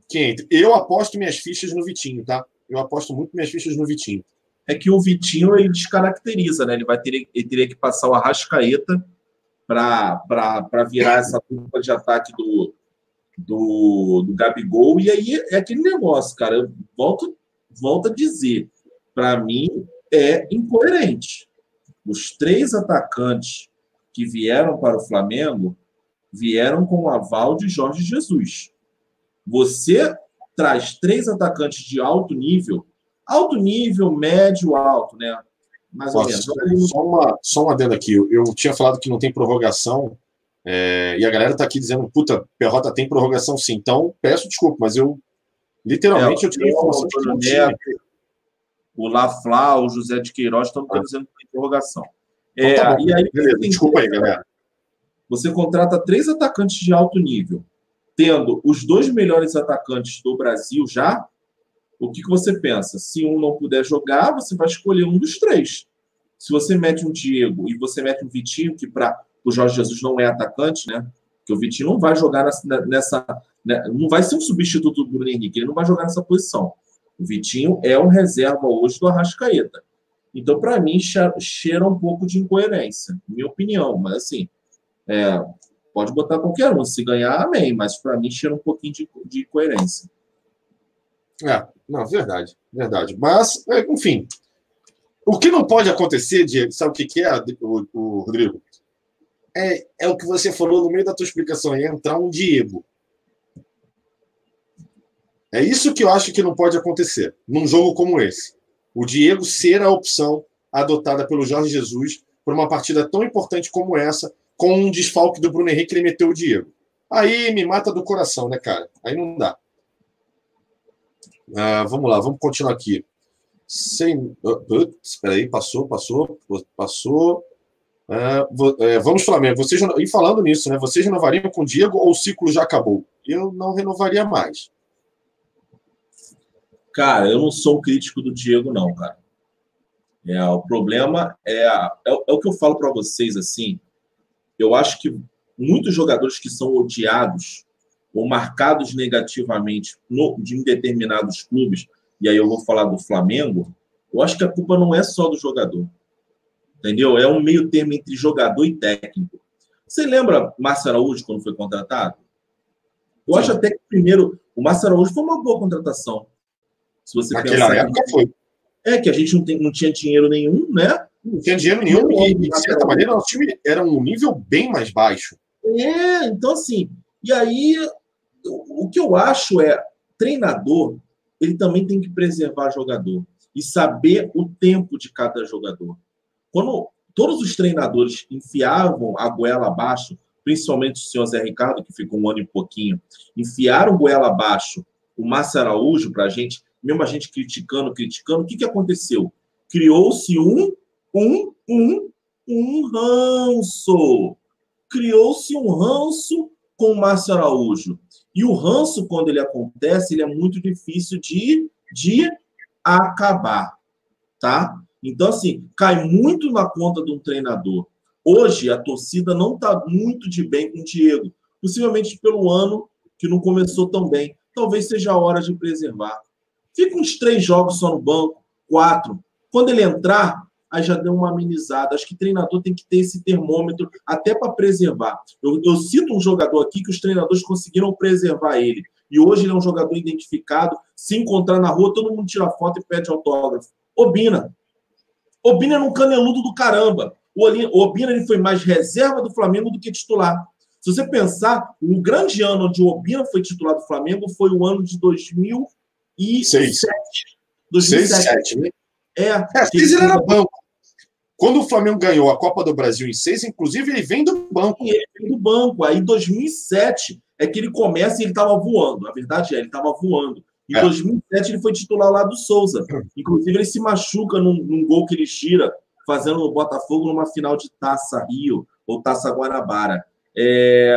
[SPEAKER 1] que entre. Eu aposto minhas fichas no Vitinho, tá? Eu aposto muito minhas fichas no Vitinho.
[SPEAKER 2] É que o Vitinho ele descaracteriza, né? Ele vai ter, ele teria que passar o Arrascaeta para virar essa dupla de ataque do, do, do Gabigol. E aí é aquele negócio, cara. Volto, volto a dizer, para mim é incoerente os três atacantes que vieram para o Flamengo vieram com o aval de Jorge Jesus. Você traz três atacantes de alto nível, alto nível, médio, alto, né?
[SPEAKER 1] Mais ou menos. Só, uma, só uma adendo aqui. Eu, eu tinha falado que não tem prorrogação, é, e a galera tá aqui dizendo, puta, Perrota tem prorrogação sim. Então, peço desculpa, mas eu literalmente é, eu tinha informação de que não tinha
[SPEAKER 2] o Lafla, o José de Queiroz estão ah. dizendo que tem prorrogação.
[SPEAKER 1] Então, é, tá e aí, Beleza, desculpa aí, galera.
[SPEAKER 2] Você contrata três atacantes de alto nível, tendo os dois melhores atacantes do Brasil já. O que, que você pensa? Se um não puder jogar, você vai escolher um dos três. Se você mete um Diego e você mete um Vitinho, que para o Jorge Jesus não é atacante, né? Que o Vitinho não vai jogar nessa, nessa né? não vai ser um substituto do Bruno Henrique, ele não vai jogar nessa posição. O Vitinho é um reserva hoje do Arrascaeta. Então, para mim, cheira um pouco de incoerência, minha opinião. Mas, assim, é, pode botar qualquer um. Se ganhar, amém. Mas, para mim, cheira um pouquinho de, de incoerência.
[SPEAKER 1] É, não, verdade, verdade. Mas, é, enfim, o que não pode acontecer, Diego, sabe o que, é, o, o Rodrigo? É, é o que você falou no meio da tua explicação, é entrar um Diego. É isso que eu acho que não pode acontecer num jogo como esse. O Diego ser a opção adotada pelo Jorge Jesus por uma partida tão importante como essa, com um desfalque do Bruno Henrique, ele meteu o Diego. Aí me mata do coração, né, cara? Aí não dá. Ah, vamos lá, vamos continuar aqui. Sem. Espera aí, passou, passou, passou. Ah, é, vamos, Flamengo. Vocês, e falando nisso, né? Vocês renovariam com o Diego ou o ciclo já acabou? Eu não renovaria mais.
[SPEAKER 2] Cara, eu não sou um crítico do Diego, não, cara. É, o problema é, é, é o que eu falo para vocês, assim. Eu acho que muitos jogadores que são odiados ou marcados negativamente no, de determinados clubes, e aí eu vou falar do Flamengo, eu acho que a culpa não é só do jogador. Entendeu? É um meio termo entre jogador e técnico. Você lembra Márcio Araújo quando foi contratado? Eu Sim. acho até que primeiro o Márcio Araújo foi uma boa contratação.
[SPEAKER 1] Se você Naquela pensar época foi.
[SPEAKER 2] É, que a gente não, tem, não tinha dinheiro nenhum, né?
[SPEAKER 1] Não tinha dinheiro nenhum, e, de certa maneira, nosso time era um nível bem mais baixo.
[SPEAKER 2] É, então assim, e aí o que eu acho é, treinador, ele também tem que preservar jogador e saber o tempo de cada jogador. Quando todos os treinadores enfiavam a goela abaixo, principalmente o senhor Zé Ricardo, que ficou um ano e pouquinho, enfiaram goela abaixo o Márcio Araújo para a gente, mesmo a gente criticando, criticando, o que, que aconteceu? Criou-se um, um, um, um ranço. Criou-se um ranço com o Márcio Araújo. E o ranço, quando ele acontece, ele é muito difícil de, de acabar, tá? Então, assim, cai muito na conta de um treinador. Hoje, a torcida não está muito de bem com o Diego, possivelmente pelo ano que não começou tão bem. Talvez seja a hora de preservar. Fica uns três jogos só no banco, quatro. Quando ele entrar, aí já deu uma amenizada. Acho que treinador tem que ter esse termômetro até para preservar. Eu, eu cito um jogador aqui que os treinadores conseguiram preservar ele, E hoje ele é um jogador identificado. Se encontrar na rua, todo mundo tira foto e pede autógrafo. Obina. Obina é um caneludo do caramba. O Obina ele foi mais reserva do Flamengo do que titular. Se você pensar, o grande ano onde o Obina foi titular do Flamengo foi o ano de 2007.
[SPEAKER 1] 2007, né? É, é seis ele era banco. Quando o Flamengo ganhou a Copa do Brasil em seis, inclusive, ele vem do banco.
[SPEAKER 2] Ele vem do banco. Aí, em 2007, é que ele começa e ele estava voando. A verdade é, ele estava voando. Em é. 2007, ele foi titular lá do Souza. Inclusive, ele se machuca num, num gol que ele tira, fazendo o Botafogo numa final de Taça Rio ou Taça Guanabara. É,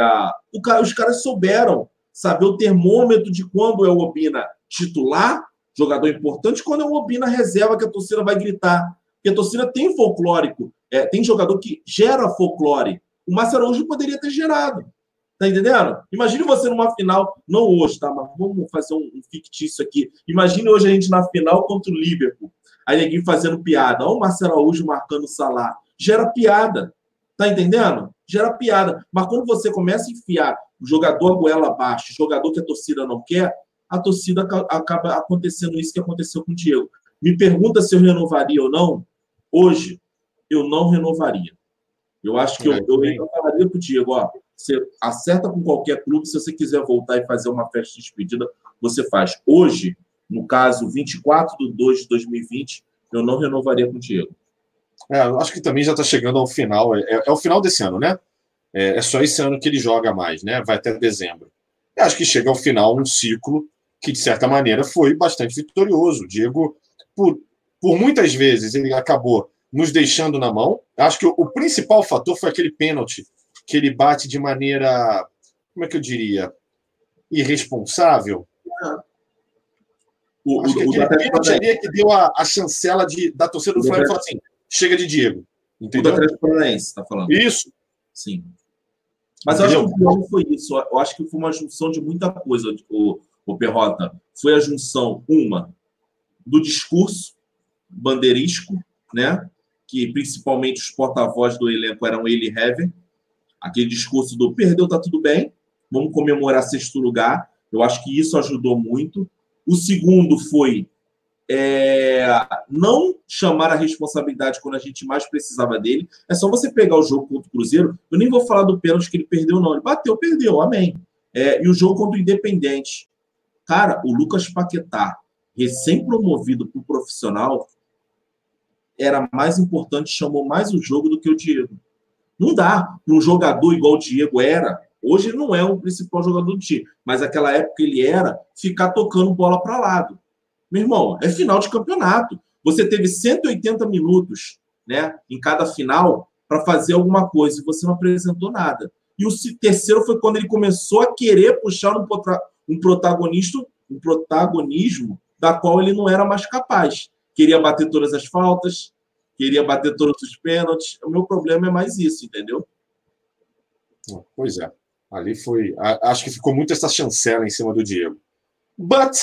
[SPEAKER 2] o cara, os caras souberam saber o termômetro de quando é o Obina titular, jogador importante, quando é o Obina reserva que a torcida vai gritar. Porque a torcida tem folclórico, é, tem jogador que gera folclore. O Márcio Araújo poderia ter gerado. Tá entendendo? Imagine você numa final, não hoje, tá? Mas vamos fazer um, um fictício aqui. Imagine hoje a gente na final contra o Liverpool. Aí ninguém fazendo piada. Olha o Marcelo Araújo marcando o Salah. Gera piada. Tá entendendo? Gera piada. Mas quando você começa a enfiar o jogador goela abaixo, jogador que a torcida não quer, a torcida acaba acontecendo isso que aconteceu com o Diego. Me pergunta se eu renovaria ou não. Hoje, eu não renovaria. Eu acho que eu, é, eu, eu falaria para o Diego, ó, você acerta com qualquer clube, se você quiser voltar e fazer uma festa de despedida, você faz. Hoje, no caso, 24 de 2 de 2020, eu não renovaria com o Diego.
[SPEAKER 1] É, eu acho que também já está chegando ao final. É, é, é, o final desse ano, né? É, é, só esse ano que ele joga mais, né? Vai até dezembro. Eu acho que chega ao final um ciclo que, de certa maneira, foi bastante vitorioso. O Diego, por, por muitas vezes, ele acabou nos deixando na mão. Acho que o, o principal fator foi aquele pênalti que ele bate de maneira, como é que eu diria, irresponsável. O, Acho o, que aquele pênalti ali é que deu a, a chancela de, da torcida do Flamengo e falou assim: chega de Diego.
[SPEAKER 2] Entendeu? O da Paranaense, tá falando.
[SPEAKER 1] Isso.
[SPEAKER 2] Sim. Mas Entendeu? eu acho que o foi isso. Eu acho que foi uma junção de muita coisa, o, o Perrota. Foi a junção, uma, do discurso bandeirisco, né? Que principalmente os porta-vozes do elenco eram ele e Heaven, aquele discurso do perdeu, tá tudo bem, vamos comemorar sexto lugar. Eu acho que isso ajudou muito. O segundo foi é, não chamar a responsabilidade quando a gente mais precisava dele. É só você pegar o jogo contra o Cruzeiro. Eu nem vou falar do pênalti que ele perdeu, não. Ele bateu, perdeu, amém. É, e o jogo contra o Independente. Cara, o Lucas Paquetá, recém-promovido para o profissional, era mais importante, chamou mais o jogo do que o Diego. Não dá para um jogador igual o Diego era. Hoje ele não é o principal jogador do time, mas naquela época ele era ficar tocando bola para lado. Meu irmão, é final de campeonato. Você teve 180 minutos né, em cada final para fazer alguma coisa e você não apresentou nada. E o terceiro foi quando ele começou a querer puxar um, um protagonista, um protagonismo da qual ele não era mais capaz. Queria bater todas as faltas, queria bater todos os pênaltis. O meu problema é mais isso, entendeu?
[SPEAKER 1] Pois é. Ali foi. Acho que ficou muito essa chancela em cima do Diego. But.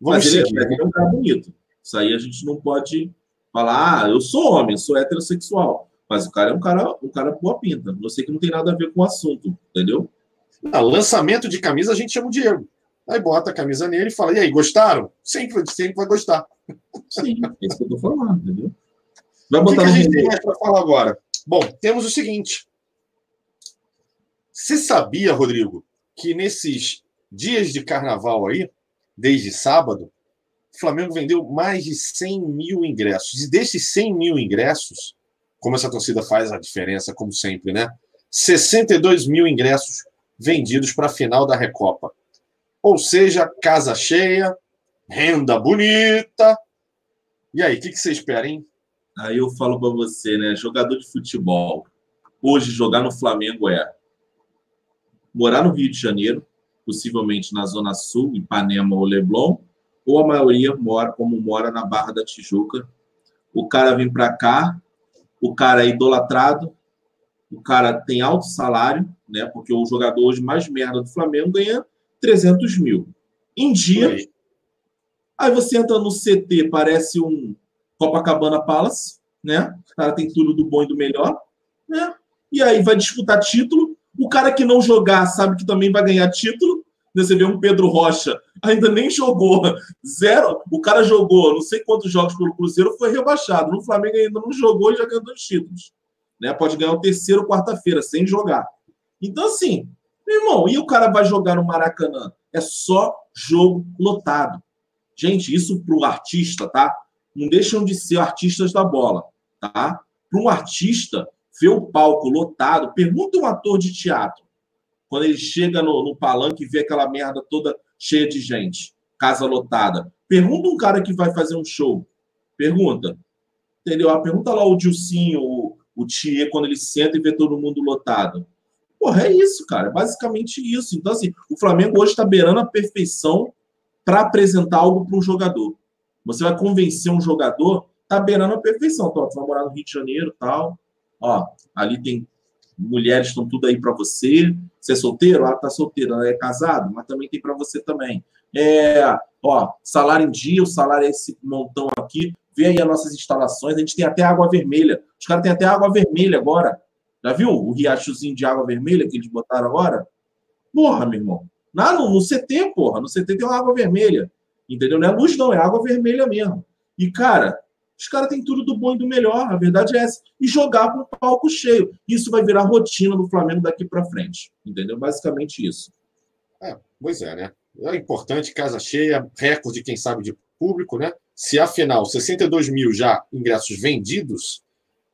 [SPEAKER 2] Vamos Mas ele, seguir. ele é um cara bonito. Isso aí a gente não pode falar, ah, eu sou homem, sou heterossexual. Mas o cara é um cara, um cara boa pinta. Eu sei que não tem nada a ver com o assunto, entendeu?
[SPEAKER 1] Ah, lançamento de camisa a gente chama o Diego. Aí bota a camisa nele e fala: e aí, gostaram? Sempre, sempre vai gostar.
[SPEAKER 2] Sim, é isso que eu tô falando, entendeu?
[SPEAKER 1] Vai botar o que, que a gente tem mais para falar agora? Bom, temos o seguinte. Você sabia, Rodrigo, que nesses dias de carnaval aí, desde sábado, o Flamengo vendeu mais de 100 mil ingressos. E desses 100 mil ingressos, como essa torcida faz a diferença, como sempre, né? 62 mil ingressos vendidos para a final da Recopa. Ou seja, casa cheia, renda bonita. E aí, o que, que você espera, hein?
[SPEAKER 2] Aí eu falo para você, né? Jogador de futebol. Hoje, jogar no Flamengo é morar no Rio de Janeiro, possivelmente na Zona Sul, Ipanema ou Leblon, ou a maioria mora como mora na Barra da Tijuca. O cara vem para cá, o cara é idolatrado, o cara tem alto salário, né? Porque o jogador hoje mais merda do Flamengo ganha 300 mil. Em dia, aí você entra no CT, parece um Copacabana Palace, né? O cara tem tudo do bom e do melhor, né? E aí vai disputar título. O cara que não jogar sabe que também vai ganhar título. Você vê um Pedro Rocha, ainda nem jogou. Zero. O cara jogou não sei quantos jogos pelo Cruzeiro, foi rebaixado. No Flamengo ainda não jogou e já ganhou dois títulos. Né? Pode ganhar o terceiro quarta-feira, sem jogar. Então, assim, meu irmão, e o cara vai jogar no Maracanã? É só jogo lotado. Gente, isso para o artista, tá? Não deixam de ser artistas da bola, tá? Para um artista, ver o palco lotado, pergunta um ator de teatro quando ele chega no, no palanque e vê aquela merda toda cheia de gente, casa lotada. Pergunta um cara que vai fazer um show. Pergunta. Entendeu? Ah, pergunta lá o Dilcinho, o, o Thier, quando ele senta e vê todo mundo lotado. Porra, é isso, cara. É basicamente isso. Então, assim, o Flamengo hoje está beirando a perfeição para apresentar algo para um jogador. Você vai convencer um jogador, tá beirando a perfeição. Então, você vai morar no Rio de Janeiro tal. Ó, ali tem mulheres estão tudo aí para você. Você é solteiro? Ah, tá solteiro. É casado? Mas também tem para você também. É, ó, salário em dia, o salário é esse montão aqui. Vê aí as nossas instalações. A gente tem até água vermelha. Os caras têm até água vermelha agora. Já viu o riachozinho de água vermelha que eles botaram agora? Porra, meu irmão. Lá no, no CT, porra. No CT tem uma água vermelha. Entendeu? Não é luz, não. É água vermelha mesmo. E, cara, os caras têm tudo do bom e do melhor, a verdade é essa. E jogar com o palco cheio. Isso vai virar rotina do Flamengo daqui para frente. Entendeu? Basicamente isso.
[SPEAKER 1] É, pois é, né? É importante, casa cheia, recorde, quem sabe, de público, né? Se afinal 62 mil já ingressos vendidos,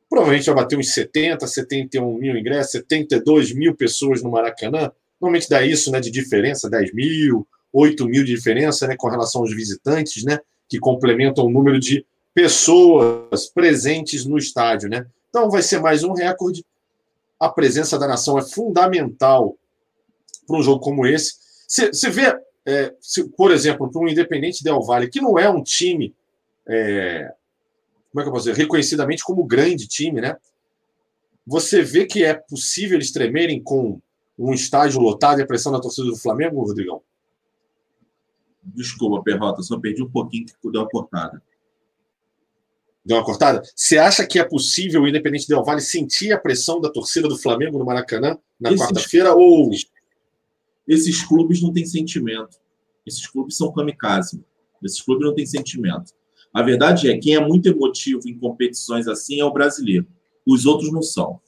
[SPEAKER 1] provavelmente vai bater uns 70, 71 mil ingressos, 72 mil pessoas no Maracanã. Normalmente dá isso, né? De diferença, 10 mil, 8 mil de diferença, né? Com relação aos visitantes, né? Que complementam o número de pessoas presentes no estádio, né? Então vai ser mais um recorde. A presença da nação é fundamental para um jogo como esse. Você vê, é, se, por exemplo, para um Independente Del Valle, que não é um time, é, como é que eu posso dizer, reconhecidamente como grande time, né? Você vê que é possível eles tremerem com um estádio lotado e a pressão da torcida do Flamengo, Rodrigão?
[SPEAKER 2] Desculpa, Perrota, só perdi um pouquinho que deu a cortada.
[SPEAKER 1] Deu uma cortada? Você acha que é possível o Independente Del Vale sentir a pressão da torcida do Flamengo no Maracanã na quarta-feira? Ou
[SPEAKER 2] esses clubes não têm sentimento? Esses clubes são kamikaze. Esses clubes não têm sentimento. A verdade é, quem é muito emotivo em competições assim é o brasileiro. Os outros não são.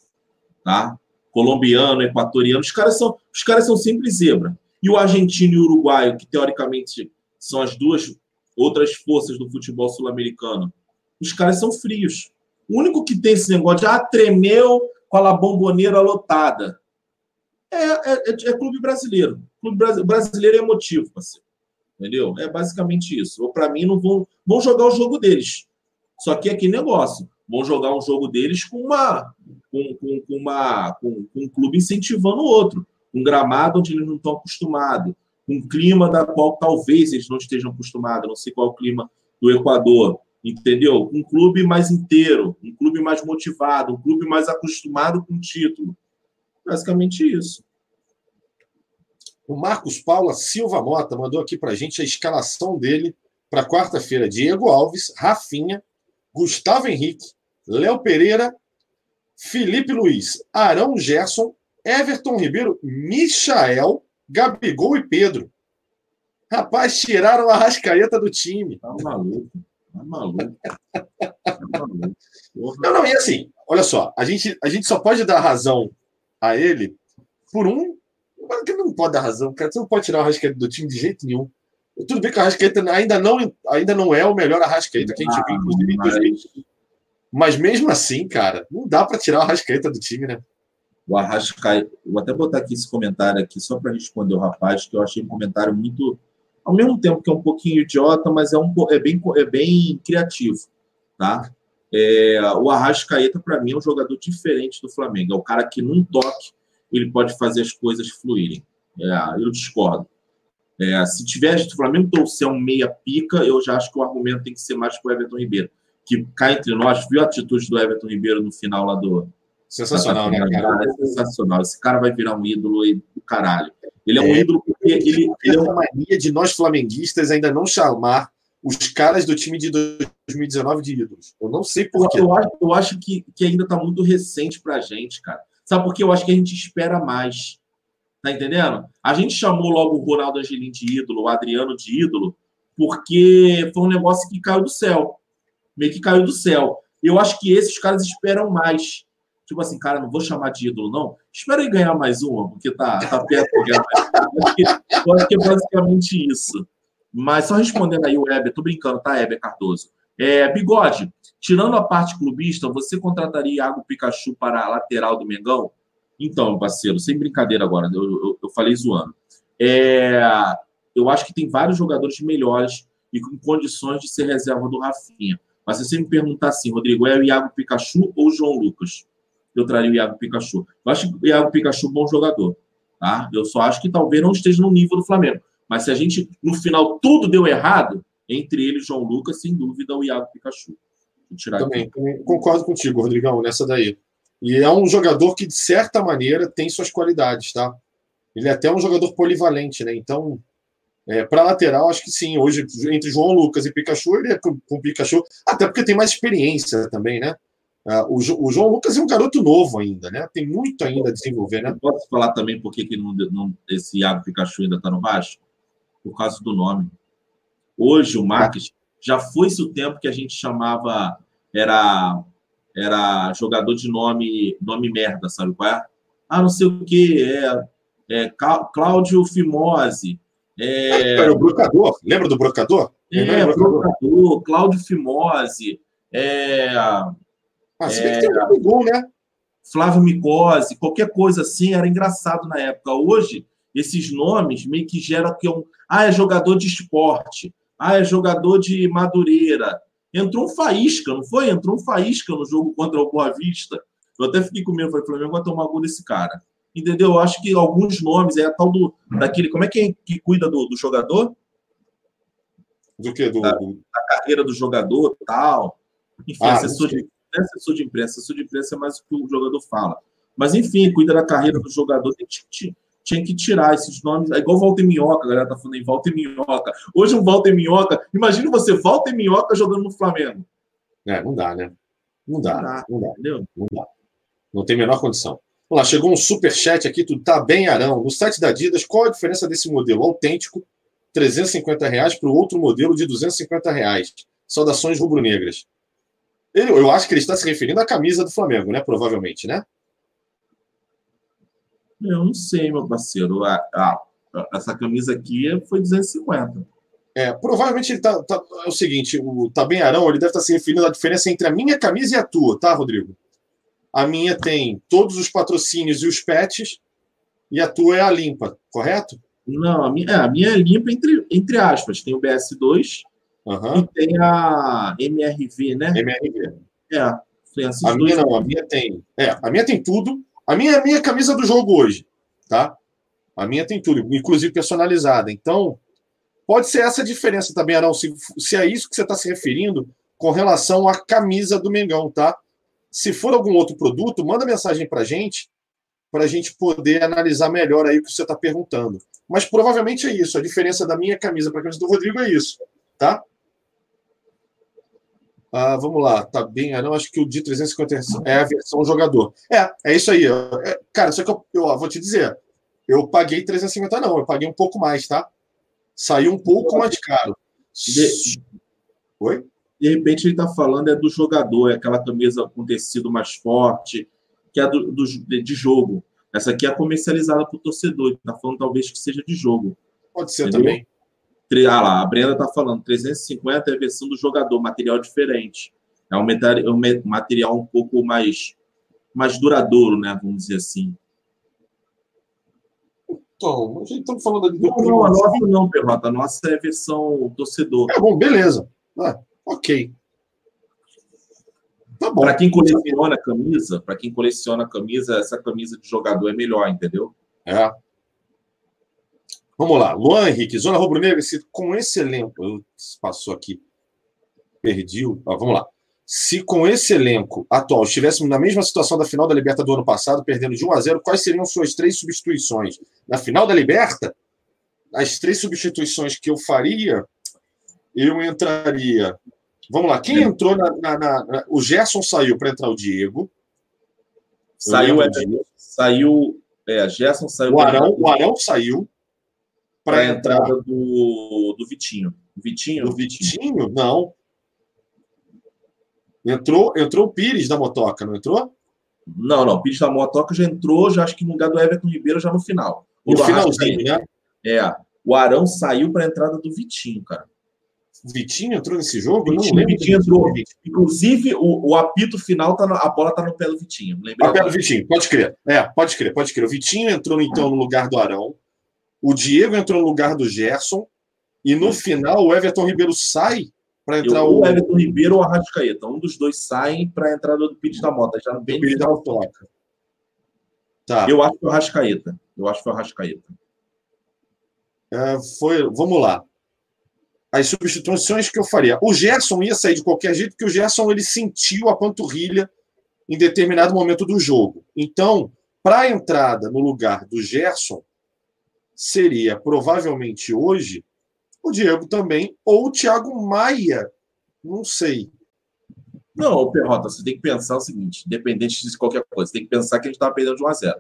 [SPEAKER 2] Tá? Colombiano, equatoriano, os caras são, os caras são sempre zebra. E o argentino e o uruguaio, que teoricamente são as duas outras forças do futebol sul-americano, os caras são frios. O único que tem esse negócio de ah, tremeu com a bomboneira lotada. É, é, é, é clube brasileiro. Clube brasileiro é emotivo, parceiro. Entendeu? É basicamente isso. Para mim, não vão, vão jogar o jogo deles. Só que é que negócio. Vão jogar um jogo deles com uma com, com, com uma com, com, um clube incentivando o outro. Um gramado onde eles não estão acostumados. Um clima da qual talvez eles não estejam acostumados. Não sei qual é o clima do Equador entendeu? Um clube mais inteiro, um clube mais motivado, um clube mais acostumado com o título. Basicamente isso.
[SPEAKER 1] O Marcos Paula Silva Mota mandou aqui para a gente a escalação dele para quarta-feira. Diego Alves, Rafinha, Gustavo Henrique, Léo Pereira, Felipe Luiz, Arão Gerson, Everton Ribeiro, Michael, Gabigol e Pedro. Rapaz, tiraram a rascaeta do time.
[SPEAKER 2] Tá maluco. Tá maluco. Tá
[SPEAKER 1] maluco. Não, não, e assim, olha só, a gente, a gente só pode dar razão a ele por um. Que não pode dar razão, cara. Você não pode tirar o Arrascaeta do time de jeito nenhum. Tudo bem que o Arrascaeta ainda não, ainda não é o melhor Arrascaeta que a gente viu, inclusive, em 2020. Mas mesmo assim, cara, não dá para tirar o Arrascaeta do time, né?
[SPEAKER 2] O Arrascaeta. Vou até botar aqui esse comentário aqui só para responder o rapaz, que eu achei um comentário muito ao mesmo tempo que é um pouquinho idiota, mas é, um, é, bem, é bem criativo, tá? É, o Arrascaeta, para mim, é um jogador diferente do Flamengo. É o cara que, num toque, ele pode fazer as coisas fluírem. É, eu discordo. É, se tiver, se o Flamengo trouxer um meia pica, eu já acho que o argumento tem que ser mais para o Everton Ribeiro. Que cá entre nós, viu a atitude do Everton Ribeiro no final lá do.
[SPEAKER 1] Sensacional, né, cara?
[SPEAKER 2] É sensacional. Esse cara vai virar um ídolo do caralho. Ele é um é, ídolo porque ele, ele é
[SPEAKER 1] uma mania de nós flamenguistas ainda não chamar os caras do time de 2019 de ídolos. Eu não sei porquê.
[SPEAKER 2] Eu, eu acho, eu acho que, que ainda está muito recente para a gente, cara. Sabe por quê? Eu acho que a gente espera mais. Tá entendendo? A gente chamou logo o Ronaldo Angelim de ídolo, o Adriano de ídolo, porque foi um negócio que caiu do céu. Meio que caiu do céu. Eu acho que esses caras esperam mais. Tipo assim, cara, não vou chamar de ídolo, não. Espera aí ganhar mais uma, porque tá, tá perto de ganhar mais Eu acho que é basicamente isso. Mas só respondendo aí o Heber, tô brincando, tá, Heber Cardoso? É, Bigode, tirando a parte clubista, você contrataria Iago Pikachu para a lateral do Mengão? Então, parceiro, sem brincadeira agora, eu, eu, eu falei zoando. É, eu acho que tem vários jogadores melhores e com condições de ser reserva do Rafinha. Mas se você me perguntar assim, Rodrigo, é o Iago Pikachu ou o João Lucas? Eu traria o Iago Pikachu. Eu acho o Iago Pikachu é um bom jogador. Tá? Eu só acho que talvez não esteja no nível do Flamengo. Mas se a gente, no final, tudo deu errado, entre ele e João Lucas, sem dúvida, o Iago Pikachu.
[SPEAKER 1] Também, também, concordo contigo, Rodrigão, nessa daí. E é um jogador que, de certa maneira, tem suas qualidades, tá? Ele é até um jogador polivalente, né? Então, é, para lateral, acho que sim. Hoje, entre João Lucas e Pikachu, ele é com, com Pikachu, até porque tem mais experiência também, né? Uh, o, o, João Lucas é um garoto novo ainda, né? Tem muito ainda a desenvolver, né?
[SPEAKER 2] Posso falar também por que, que não, não, esse Iago Pikachu ainda está no Vasco? Por causa do nome. Hoje, o marketing já foi-se o tempo que a gente chamava, era era jogador de nome nome merda, sabe qual é? Ah, não sei o que, é, é Cláudio Fimose.
[SPEAKER 1] É, era o Brocador, lembra do Brocador?
[SPEAKER 2] É, Brocador, Cláudio Fimose. É, ah,
[SPEAKER 1] se bem é, que tem um gol, né?
[SPEAKER 2] Flávio Micose, qualquer coisa assim, era engraçado na época. Hoje, esses nomes meio que geram que é um. Ah, é jogador de esporte. Ah, é jogador de Madureira. Entrou um faísca, não foi? Entrou um faísca no jogo contra o Boa Vista. Eu até fiquei com medo, falei, Flamengo vai tomar gol desse cara. Entendeu? Eu acho que alguns nomes, é a tal do. Daquele. Como é que, é que cuida do, do jogador?
[SPEAKER 1] Do que? Do,
[SPEAKER 2] da, da, carreira do jogador tal. Enfim, ah, assessor, de, é assessor de imprensa. Assessor de imprensa é mais o que o jogador fala. Mas, enfim, cuida da carreira do jogador. Tem que, tinha que tirar esses nomes. É igual Walter Minhoca, a galera tá falando em Walter Minhoca. Hoje um Walter Minhoca. Imagina você, Walter Minhoca jogando no Flamengo.
[SPEAKER 1] É, não dá, né? Não dá, não dá, não dá. Entendeu? Não dá. Não tem a menor condição. Vamos lá, chegou um super chat aqui, tudo tá bem, Arão. No site da Adidas, qual a diferença desse modelo autêntico, 350 reais, para o outro modelo de 250 reais? Saudações rubro-negras. Eu acho que ele está se referindo à camisa do Flamengo, né? Provavelmente, né?
[SPEAKER 2] Eu não sei, meu parceiro. Ah, ah, essa camisa aqui foi 250.
[SPEAKER 1] É, provavelmente ele tá, tá, É o seguinte, o Tabem Arão ele deve estar tá se referindo à diferença entre a minha camisa e a tua, tá, Rodrigo? A minha tem todos os patrocínios e os pets, e a tua é a limpa, correto?
[SPEAKER 2] Não, a minha, é, a minha é limpa entre, entre aspas. Tem o BS2 uhum. e tem a MRV, né?
[SPEAKER 1] MRV.
[SPEAKER 2] É,
[SPEAKER 1] tem a minha não, a minha tem. É, a minha tem tudo, a minha minha camisa do jogo hoje, tá? A minha tem tudo, inclusive personalizada. Então, pode ser essa a diferença também, Arão, se, se é isso que você está se referindo com relação à camisa do Mengão, tá? Se for algum outro produto, manda mensagem para gente, para a gente poder analisar melhor aí o que você está perguntando. Mas provavelmente é isso. A diferença da minha camisa para a camisa do Rodrigo é isso, tá? Ah, vamos lá, tá bem. Eu não acho que o de 350 é a versão jogador. É, é isso aí. É, cara, só que eu, eu vou te dizer, eu paguei 350, não, eu paguei um pouco mais, tá? Saiu um pouco mais caro.
[SPEAKER 2] De... Oi? De repente ele tá falando é do jogador, é aquela camisa com tecido mais forte, que é do, do de jogo. Essa aqui é comercializada para o torcedor, tá falando talvez que seja de jogo.
[SPEAKER 1] Pode ser Entendeu? também.
[SPEAKER 2] Ah lá, a Brenda está falando, 350 é a versão do jogador, material diferente. É um, é material um pouco mais, mais duradouro, né? Vamos dizer assim.
[SPEAKER 1] Então, a gente está falando ali
[SPEAKER 2] do. Não, não, a nossa não, Perrota. A nossa é a versão torcedor.
[SPEAKER 1] É bom, beleza. Ah, ok.
[SPEAKER 2] Tá bom. Para quem coleciona camisa, para quem coleciona camisa, essa camisa de jogador é melhor, entendeu?
[SPEAKER 1] É. Vamos lá. Luan Henrique, Zona Rubro-Negra, com esse elenco. Passou aqui. Perdi. Ah, vamos lá. Se com esse elenco atual estivéssemos na mesma situação da final da Liberta do ano passado, perdendo de 1 a 0, quais seriam suas três substituições? Na final da Liberta, as três substituições que eu faria, eu entraria. Vamos lá, quem entrou na. na, na o Gerson saiu para entrar o Diego.
[SPEAKER 2] Saiu, é, saiu É, Gerson saiu.
[SPEAKER 1] O Arão, o Arão saiu para a entrada
[SPEAKER 2] do, do Vitinho.
[SPEAKER 1] Vitinho? Do Vitinho? Não. Entrou, entrou o Pires da Motoca, não entrou?
[SPEAKER 2] Não, não. O Pires da Motoca já entrou, já acho que no lugar do Everton Ribeiro já no final.
[SPEAKER 1] No finalzinho, né?
[SPEAKER 2] É. O Arão saiu para a entrada do Vitinho, cara.
[SPEAKER 1] Vitinho entrou nesse jogo?
[SPEAKER 2] Vitinho, não Vitinho entrou. Inclusive, o, o apito final, tá no, a bola tá no pé do Vitinho.
[SPEAKER 1] Lembrei pé do Vitinho, pode crer. É, pode crer, pode crer. O Vitinho entrou, então, no lugar do Arão. O Diego entrou no lugar do Gerson. E no final, o Everton Ribeiro sai para entrar
[SPEAKER 2] o... o Everton Ribeiro ou a Rascaeta. Um dos dois saem para a entrada do Pires da Mota. Já bem
[SPEAKER 1] Pires da Mota.
[SPEAKER 2] Tá. Eu acho que foi o Rascaeta. Eu acho que foi o Rascaeta.
[SPEAKER 1] É, foi, vamos lá as substituições que eu faria. O Gerson ia sair de qualquer jeito, porque o Gerson ele sentiu a panturrilha em determinado momento do jogo. Então, para a entrada no lugar do Gerson, seria provavelmente hoje o Diego também, ou o Thiago Maia. Não sei.
[SPEAKER 2] Não, Perrota, você tem que pensar o seguinte: independente de qualquer coisa, você tem que pensar que a gente estava perdendo de 1 a 0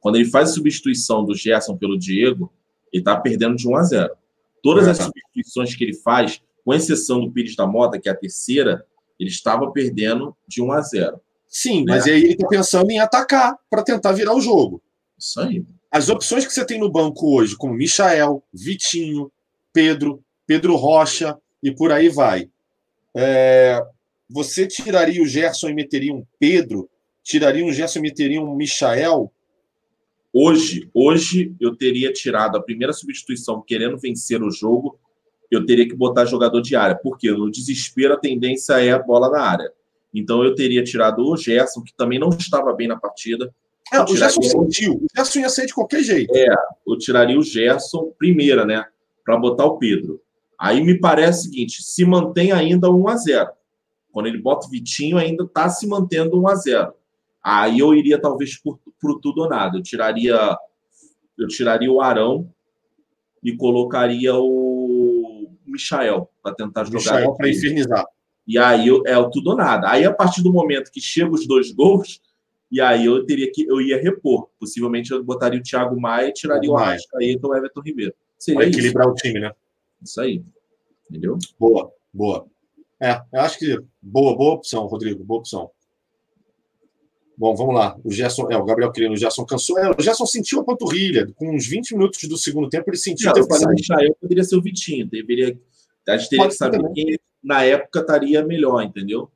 [SPEAKER 2] Quando ele faz a substituição do Gerson pelo Diego, ele está perdendo de 1 a 0 Todas as substituições que ele faz, com exceção do Pires da Mota, que é a terceira, ele estava perdendo de 1 a 0.
[SPEAKER 1] Sim, né? mas aí ele está pensando em atacar para tentar virar o jogo.
[SPEAKER 2] Isso aí.
[SPEAKER 1] As opções que você tem no banco hoje, como Michael, Vitinho, Pedro, Pedro Rocha e por aí vai. É, você tiraria o Gerson e meteria um Pedro? Tiraria um Gerson e meteria um Michael?
[SPEAKER 2] Hoje, hoje eu teria tirado a primeira substituição querendo vencer o jogo, eu teria que botar jogador de área, porque no desespero a tendência é a bola na área. Então eu teria tirado o Gerson, que também não estava bem na partida.
[SPEAKER 1] É, o Gerson sentiu. O Gerson ia sair de qualquer jeito.
[SPEAKER 2] É, eu tiraria o Gerson primeira, né? Para botar o Pedro. Aí me parece o seguinte: se mantém ainda 1 a 0 Quando ele bota o Vitinho, ainda está se mantendo 1 a 0 Aí eu iria talvez por, por tudo ou nada. Eu tiraria, eu tiraria o Arão e colocaria o Michael para tentar jogar.
[SPEAKER 1] Michael para infernizar.
[SPEAKER 2] E aí é o tudo ou nada. Aí a partir do momento que chegam os dois gols, e aí eu teria que eu ia repor. Possivelmente eu botaria o Thiago Maia e tiraria o Arrascaeta ou o Everton Ribeiro.
[SPEAKER 1] Seria equilibrar o time, né?
[SPEAKER 2] Isso aí. Entendeu?
[SPEAKER 1] Boa, boa. É, eu acho que boa, boa opção, Rodrigo, boa opção. Bom, vamos lá. O Gerson, é, o Gabriel querendo, o Gerson cansou. É, o Gerson sentiu a panturrilha. Com uns 20 minutos do segundo tempo, ele sentiu. Não,
[SPEAKER 2] eu poderia ser o Vitinho. Deveria, a gente teria Pode que saber também. quem na época estaria melhor, entendeu?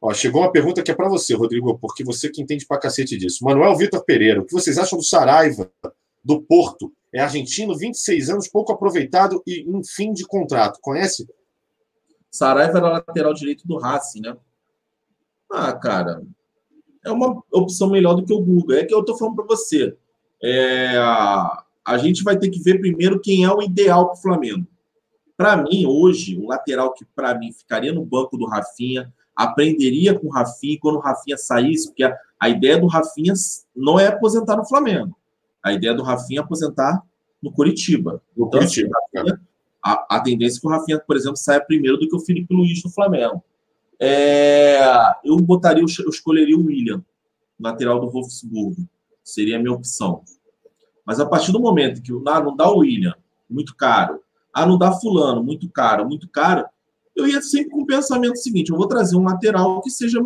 [SPEAKER 1] Ó, chegou uma pergunta que é para você, Rodrigo, porque você que entende pra cacete disso. Manuel Vitor Pereira, o que vocês acham do Saraiva, do Porto? É argentino, 26 anos, pouco aproveitado e um fim de contrato. Conhece?
[SPEAKER 2] Saraiva era lateral direito do Racing, né? Ah, cara, é uma opção melhor do que o Google. É que eu estou falando para você. É, a gente vai ter que ver primeiro quem é o ideal para o Flamengo. Para mim, hoje, o lateral que para mim ficaria no banco do Rafinha, aprenderia com o Rafinha quando o Rafinha saísse, porque a, a, ideia do Rafinha não é aposentar no Flamengo. A ideia do Rafinha é aposentar no Curitiba.
[SPEAKER 1] No então, Curitiba.
[SPEAKER 2] Assim, Rafinha, a, a, tendência é que o Rafinha, por exemplo, saia primeiro do que o Felipe Luiz no Flamengo. É, eu botaria, eu escolheria o William, lateral do Wolfsburgo. Seria a minha opção. Mas a partir do momento que ah, não dá o William, muito caro. Ah, não dá fulano, muito caro, muito caro. Eu ia sempre com o pensamento seguinte: eu vou trazer um lateral que seja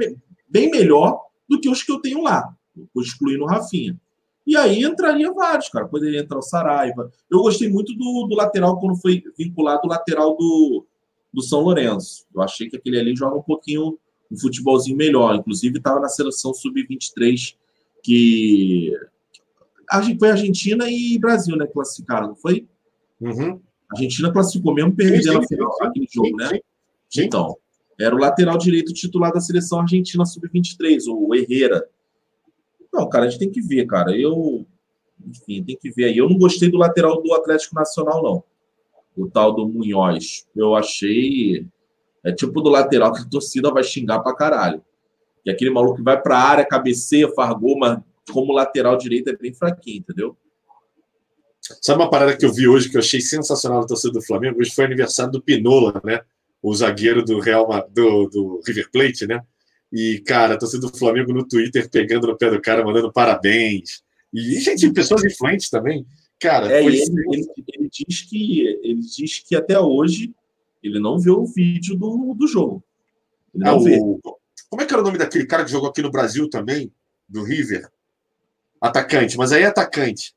[SPEAKER 2] bem melhor do que os que eu tenho lá, excluindo o Rafinha. E aí entraria vários, cara. Poderia entrar o Saraiva. Eu gostei muito do, do lateral quando foi vinculado o lateral do, do São Lourenço. Eu achei que aquele ali joga um pouquinho um futebolzinho melhor. Inclusive, estava na seleção sub-23 que foi Argentina e Brasil, né? Classificaram, não foi?
[SPEAKER 1] Uhum.
[SPEAKER 2] A Argentina classificou mesmo perdendo a final aquele jogo, né? Sim. Então, era o lateral direito titular da seleção argentina sub-23, o Herrera. Não, cara, a gente tem que ver, cara. Eu, enfim, tem que ver aí. Eu não gostei do lateral do Atlético Nacional, não o tal do Munhoz. Eu achei. É tipo do lateral que a torcida vai xingar pra caralho. E aquele maluco que vai pra área, cabeceia, fargou, mas como lateral direito é bem fraquinho, entendeu?
[SPEAKER 1] Sabe uma parada que eu vi hoje que eu achei sensacional na torcida do Flamengo? Hoje foi aniversário do Pinola, né? O zagueiro do Real do, do River Plate, né? E, cara, torcida do Flamengo no Twitter pegando no pé do cara, mandando parabéns, E, gente, pessoas influentes também. Cara,
[SPEAKER 2] é, ele, ele, ele, diz que ele diz que até hoje ele não viu o vídeo do, do jogo.
[SPEAKER 1] Ele não é, vê. O, como é que era o nome daquele cara que jogou aqui no Brasil também, do River? Atacante, mas aí é atacante.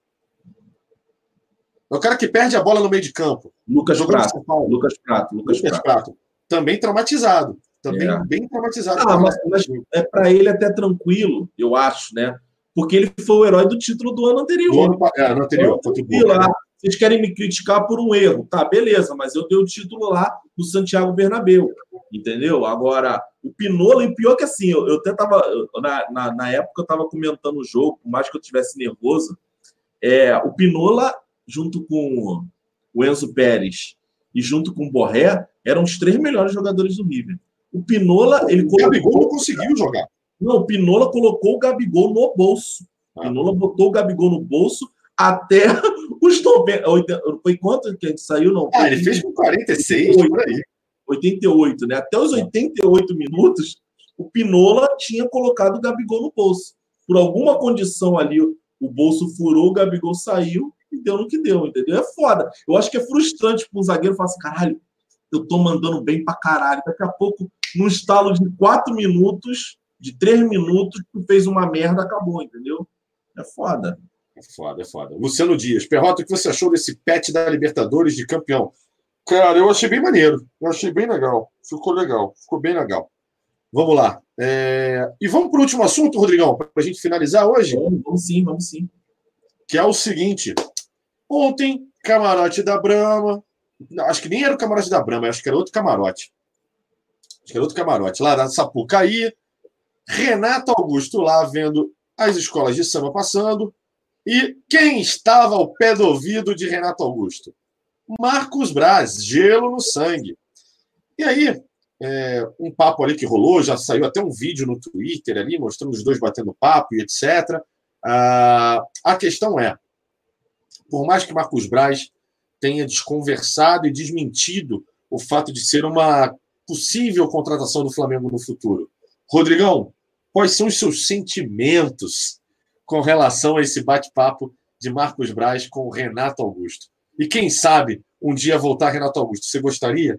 [SPEAKER 1] É o cara que perde a bola no meio de campo.
[SPEAKER 2] Lucas Prato. Lucas Prato. Lucas, Lucas Prato. Prato.
[SPEAKER 1] Também traumatizado. Também é. bem traumatizado.
[SPEAKER 2] Ah, mas, mas é para ele até tranquilo, eu acho, né? Porque ele foi o herói do título do ano anterior. Do ano,
[SPEAKER 1] é, ano anterior.
[SPEAKER 2] Então, lá, vocês querem me criticar por um erro. Tá, beleza, mas eu dei o título lá no Santiago Bernabéu. Entendeu? Agora, o Pinola, e pior que assim, eu, eu até tava. Na, na, na, época eu tava comentando o jogo, por mais que eu tivesse nervoso. É, o Pinola, junto com o Enzo Pérez e junto com o Borré, eram os três melhores jogadores do River. O Pinola, ele
[SPEAKER 1] colocou. O Gabigol não conseguiu jogar.
[SPEAKER 2] Não, o Pinola colocou o Gabigol no bolso. O ah. Pinola botou o Gabigol no bolso até os 90. Foi quanto que a gente saiu? Não,
[SPEAKER 1] ah, ele fez com 46, 88, por aí.
[SPEAKER 2] 88, né? Até os 88 minutos, o Pinola tinha colocado o Gabigol no bolso. Por alguma condição ali, o bolso furou, o Gabigol saiu e deu no que deu, entendeu? É foda. Eu acho que é frustrante para um zagueiro falar assim, caralho, eu tô mandando bem pra caralho. Daqui a pouco, num estalo de quatro minutos, de três minutos, tu fez uma merda, acabou, entendeu? É foda.
[SPEAKER 1] É foda, é foda. Luciano Dias, Perrota, o que você achou desse pet da Libertadores de campeão? Cara, eu achei bem maneiro. Eu achei bem legal. Ficou legal. Ficou bem legal. Vamos lá. É... E vamos para o último assunto, Rodrigão, para a gente finalizar hoje?
[SPEAKER 2] Vamos, vamos sim, vamos sim.
[SPEAKER 1] Que é o seguinte. Ontem, camarote da Brama. Acho que nem era o camarote da Brama, acho que era outro camarote. Acho que era outro camarote. Lá na Sapucaí. Renato Augusto lá vendo as escolas de samba passando. E quem estava ao pé do ouvido de Renato Augusto? Marcos Braz, gelo no sangue. E aí, é, um papo ali que rolou, já saiu até um vídeo no Twitter ali, mostrando os dois batendo papo e etc. Ah, a questão é, por mais que Marcos Braz tenha desconversado e desmentido o fato de ser uma possível contratação do Flamengo no futuro. Rodrigão, quais são os seus sentimentos com relação a esse bate-papo de Marcos Braz com Renato Augusto? E quem sabe um dia voltar Renato Augusto? Você gostaria?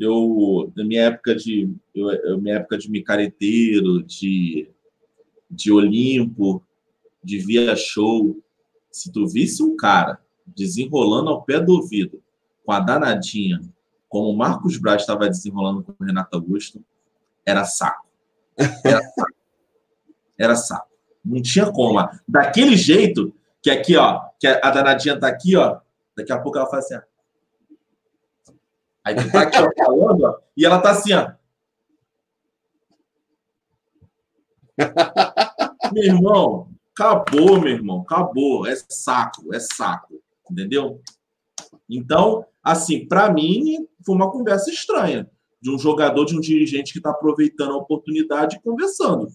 [SPEAKER 2] Eu, na minha época de, eu, minha época de micareteiro, de, de Olimpo, de via show, se tu visse um cara desenrolando ao pé do ouvido com a danadinha, como o Marcos Braz estava desenrolando com o Renato Augusto, era saco. Era saco. Era saco. Não tinha como. Daquele jeito, que aqui, ó, que a danadinha tá aqui, ó. Daqui a pouco ela faz assim, ó. Aí tu tá aqui, ó, falando, ó, e ela tá assim, ó. meu irmão, acabou, meu irmão, acabou. É saco, é saco. Entendeu? Então, assim, para mim, foi uma conversa estranha de um jogador, de um dirigente que está aproveitando a oportunidade e conversando.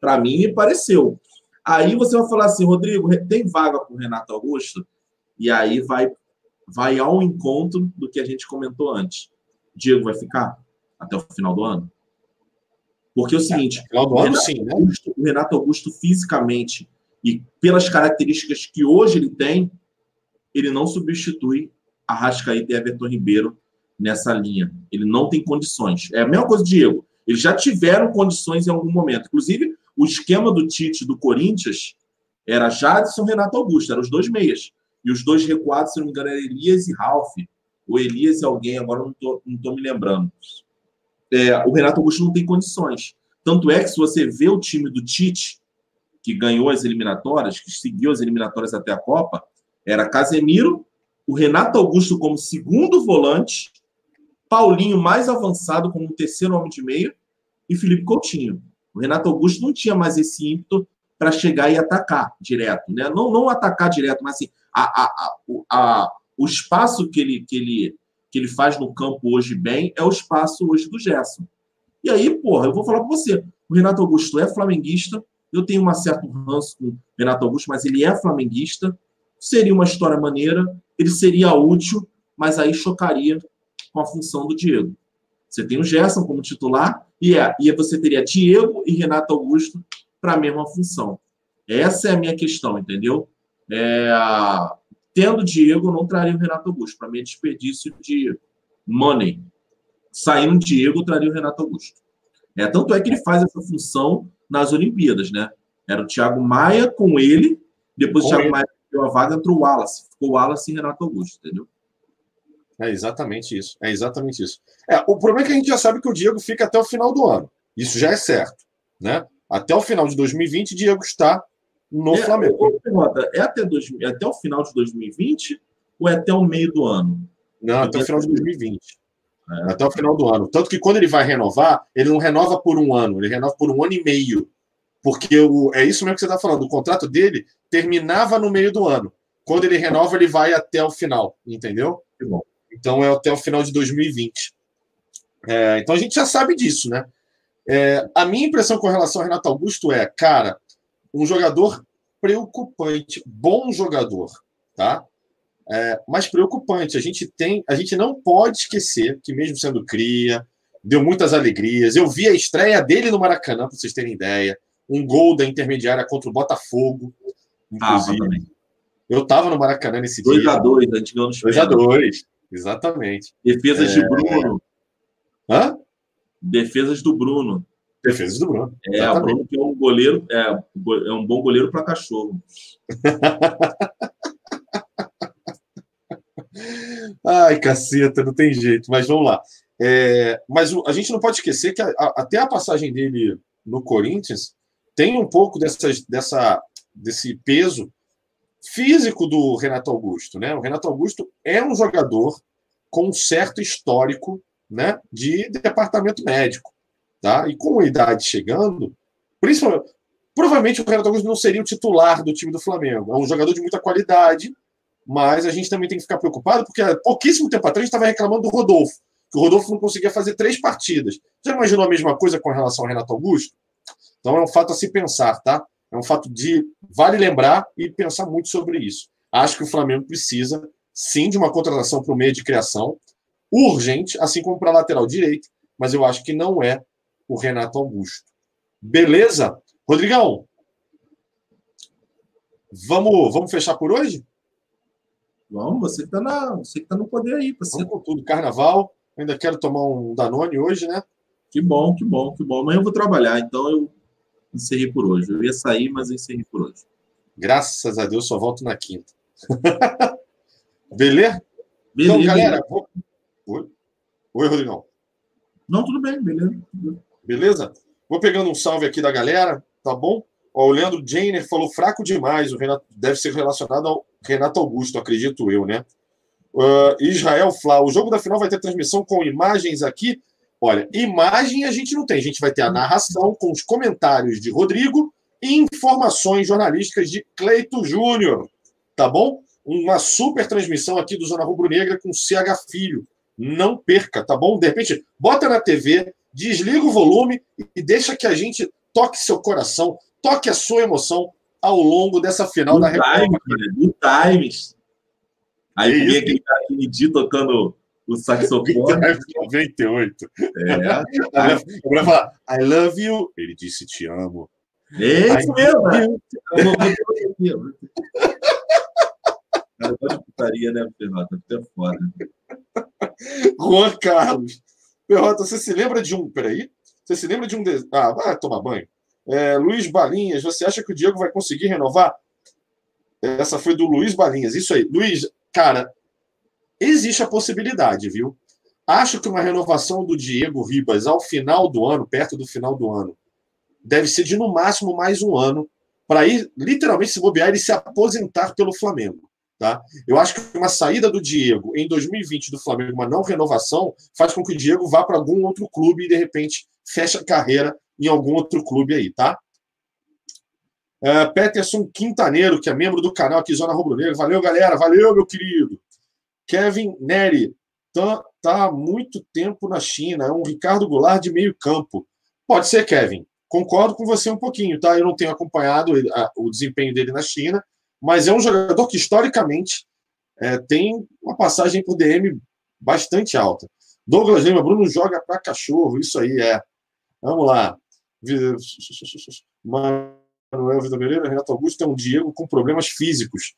[SPEAKER 2] Para mim, me pareceu. Aí você vai falar assim, Rodrigo, tem vaga com o Renato Augusto? E aí vai, vai ao encontro do que a gente comentou antes. Diego vai ficar até o final do ano? Porque é o seguinte,
[SPEAKER 1] é, o, Renato sim, né?
[SPEAKER 2] Augusto, o Renato Augusto fisicamente e pelas características que hoje ele tem, ele não substitui a Rascaíta e Everton Ribeiro nessa linha. Ele não tem condições. É a mesma coisa do Diego. Eles já tiveram condições em algum momento. Inclusive, o esquema do Tite do Corinthians era Jadson e Renato Augusto, eram os dois meias. E os dois recuados, se não me engano, eram Elias e Ralph. Ou Elias e alguém, agora não estou não tô me lembrando. É, o Renato Augusto não tem condições. Tanto é que, se você vê o time do Tite, que ganhou as eliminatórias, que seguiu as eliminatórias até a Copa, era Casemiro, o Renato Augusto como segundo volante, Paulinho mais avançado como terceiro homem de meio e Felipe Coutinho. O Renato Augusto não tinha mais esse ímpeto para chegar e atacar direto, né? Não, não atacar direto, mas assim, a, a, a, o espaço que ele, que, ele, que ele faz no campo hoje bem é o espaço hoje do Gerson. E aí, porra, eu vou falar para você: o Renato Augusto é flamenguista, eu tenho um certo ranço com Renato Augusto, mas ele é flamenguista. Seria uma história maneira, ele seria útil, mas aí chocaria com a função do Diego. Você tem o Gerson como titular e, é, e você teria Diego e Renato Augusto para a mesma função. Essa é a minha questão, entendeu? É, tendo Diego, eu não traria o Renato Augusto. Para mim é desperdício de money. Saindo Diego, eu traria o Renato Augusto. É, tanto é que ele faz essa função nas Olimpíadas, né? Era o Thiago Maia com ele, depois com o Thiago ele. Maia deu a vaga, entrou o Wallace. Ficou o Wallace e Renato Augusto, entendeu?
[SPEAKER 1] É exatamente isso. É exatamente isso. É, o problema é que a gente já sabe que o Diego fica até o final do ano. Isso já é certo. Né? Até o final de 2020, Diego está no
[SPEAKER 2] é,
[SPEAKER 1] Flamengo.
[SPEAKER 2] Pergunta, é até, dois, é até o final de 2020 ou é até o meio do ano?
[SPEAKER 1] Não, até o final de 2020. É. Até o final do ano. Tanto que quando ele vai renovar, ele não renova por um ano, ele renova por um ano e meio. Porque o, é isso mesmo que você está falando. O contrato dele terminava no meio do ano. Quando ele renova, ele vai até o final, entendeu? Então é até o final de 2020. É, então a gente já sabe disso, né? É, a minha impressão com relação ao Renato Augusto é, cara, um jogador preocupante, bom jogador, tá? É, mas preocupante. A gente tem, a gente não pode esquecer que mesmo sendo cria, deu muitas alegrias. Eu vi a estreia dele no Maracanã, para vocês terem ideia, um gol da intermediária contra o Botafogo, inclusive. Ah, eu estava no Maracanã nesse
[SPEAKER 2] 2
[SPEAKER 1] dia.
[SPEAKER 2] 2 a 2 a gente ganhou
[SPEAKER 1] 2 a 2 exatamente.
[SPEAKER 2] Defesas é... de Bruno.
[SPEAKER 1] Hã?
[SPEAKER 2] Defesas do Bruno.
[SPEAKER 1] Defesas do Bruno.
[SPEAKER 2] É, exatamente. o Bruno que é um goleiro, é, é um bom goleiro para cachorro.
[SPEAKER 1] Ai, caceta, não tem jeito, mas vamos lá. É, mas a gente não pode esquecer que a, a, até a passagem dele no Corinthians tem um pouco dessas, dessa, desse peso físico do Renato Augusto. Né? O Renato Augusto é um jogador com um certo histórico né, de departamento médico. Tá? E com a idade chegando, principalmente, provavelmente o Renato Augusto não seria o titular do time do Flamengo. É um jogador de muita qualidade, mas a gente também tem que ficar preocupado, porque há pouquíssimo tempo atrás a gente estava reclamando do Rodolfo, que o Rodolfo não conseguia fazer três partidas. Já imaginou a mesma coisa com relação ao Renato Augusto? Então é um fato a se pensar, tá? É um fato de vale lembrar e pensar muito sobre isso. Acho que o Flamengo precisa, sim, de uma contratação para o meio de criação, urgente, assim como para a lateral direito, mas eu acho que não é o Renato Augusto. Beleza? Rodrigão, vamos, vamos fechar por hoje?
[SPEAKER 2] Vamos, você que está você que tá no poder aí,
[SPEAKER 1] parceiro. Vamos com tudo. Carnaval, ainda quero tomar um Danone hoje, né?
[SPEAKER 2] Que bom, que bom, que bom. Amanhã eu vou trabalhar, então eu encerrei por hoje. Eu ia sair, mas eu encerrei por hoje.
[SPEAKER 1] Graças a Deus, só volto na quinta. beleza? Beleza. Então, galera. Vou... Oi? Oi, Rodrigão.
[SPEAKER 2] Não, tudo bem, beleza.
[SPEAKER 1] Beleza? Vou pegando um salve aqui da galera, tá bom? Ó, o Leandro Jenner falou fraco demais. O Renato deve ser relacionado ao Renato Augusto, acredito eu, né? Uh, Israel Flá, o jogo da final vai ter transmissão com imagens aqui. Olha, imagem a gente não tem, a gente vai ter a narração com os comentários de Rodrigo e informações jornalísticas de Cleito Júnior, tá bom? Uma super transmissão aqui do Zona Rubro Negra com CH Filho. Não perca, tá bom? De repente, bota na TV, desliga o volume e deixa que a gente toque seu coração, toque a sua emoção ao longo dessa final do da
[SPEAKER 2] Recopa. Do Times. Aí vinha aquele cara que tocando o saxofone.
[SPEAKER 1] 98. É. Eu vou falar, I love you. Ele disse, te amo.
[SPEAKER 2] É isso mesmo. Eu Cara, de putaria, né, Ferrota? Até foda.
[SPEAKER 1] Juan Carlos. Ferrota, você se lembra de um. Peraí. Você se lembra de um. De... Ah, vai tomar banho. É, Luiz Balinhas, você acha que o Diego vai conseguir renovar? Essa foi do Luiz Balinhas. Isso aí. Luiz, cara, existe a possibilidade, viu? Acho que uma renovação do Diego Ribas ao final do ano, perto do final do ano, deve ser de no máximo mais um ano, para ir literalmente se bobear e se aposentar pelo Flamengo. Tá? Eu acho que uma saída do Diego em 2020 do Flamengo, uma não renovação, faz com que o Diego vá para algum outro clube e de repente feche a carreira em algum outro clube aí, tá? Uh, Peterson Quintaneiro, que é membro do canal aqui Zona Rubro Negro. Valeu, galera. Valeu, meu querido. Kevin Neri, tá, tá há muito tempo na China, é um Ricardo Goulart de meio campo. Pode ser, Kevin. Concordo com você um pouquinho, tá? Eu não tenho acompanhado a, o desempenho dele na China, mas é um jogador que, historicamente, é, tem uma passagem por DM bastante alta. Douglas Lima, Bruno joga para cachorro, isso aí é. Vamos lá. Manuel Vitor Pereira, Renato Augusto é um Diego com problemas físicos.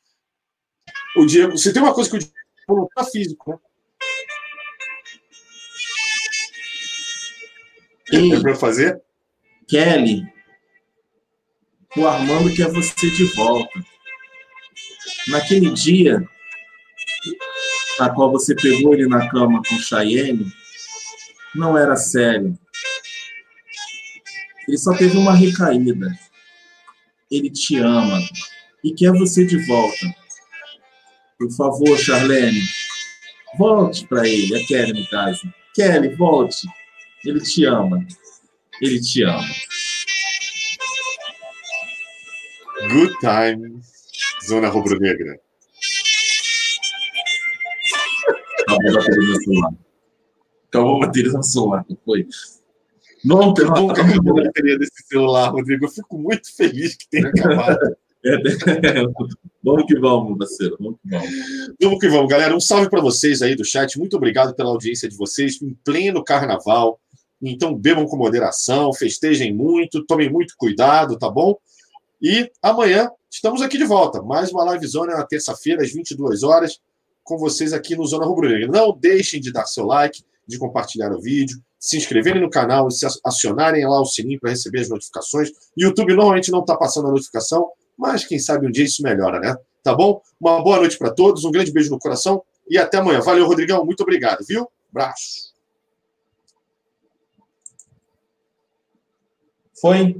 [SPEAKER 1] O Diego, se tem uma coisa que o Diego não está físico, né?
[SPEAKER 2] E,
[SPEAKER 1] É para fazer?
[SPEAKER 2] Kelly, o Armando quer você de volta. Naquele dia, a qual você pegou ele na cama com Cheyenne, não era sério. Ele só teve uma recaída. Ele te ama e quer você de volta. Por favor, Charlene, volte para ele, a Kelly no caso. Kelly, volte. Ele te ama. Ele te ama.
[SPEAKER 1] Good time, Zona Rubro-Negra.
[SPEAKER 2] Acabou a bateria no celular. Acabou a bateria no celular, foi? Não,
[SPEAKER 1] Que bom que acabou a bateria desse celular, Rodrigo. Eu fico muito feliz que tenha acabado.
[SPEAKER 2] É, vamos que vamos, parceiro. Vamos que vamos.
[SPEAKER 1] Vamos que vamos, galera. Um salve para vocês aí do chat. Muito obrigado pela audiência de vocês em pleno carnaval. Então, bebam com moderação, festejem muito, tomem muito cuidado, tá bom? E amanhã estamos aqui de volta. Mais uma live zona na terça-feira, às 22 horas, com vocês aqui no Zona Rubro Negra. Não deixem de dar seu like, de compartilhar o vídeo, se inscreverem no canal e se acionarem lá o sininho para receber as notificações. YouTube normalmente não está passando a notificação, mas quem sabe um dia isso melhora, né? Tá bom? Uma boa noite para todos, um grande beijo no coração e até amanhã. Valeu, Rodrigão. Muito obrigado, viu? Abraço.
[SPEAKER 2] Foi?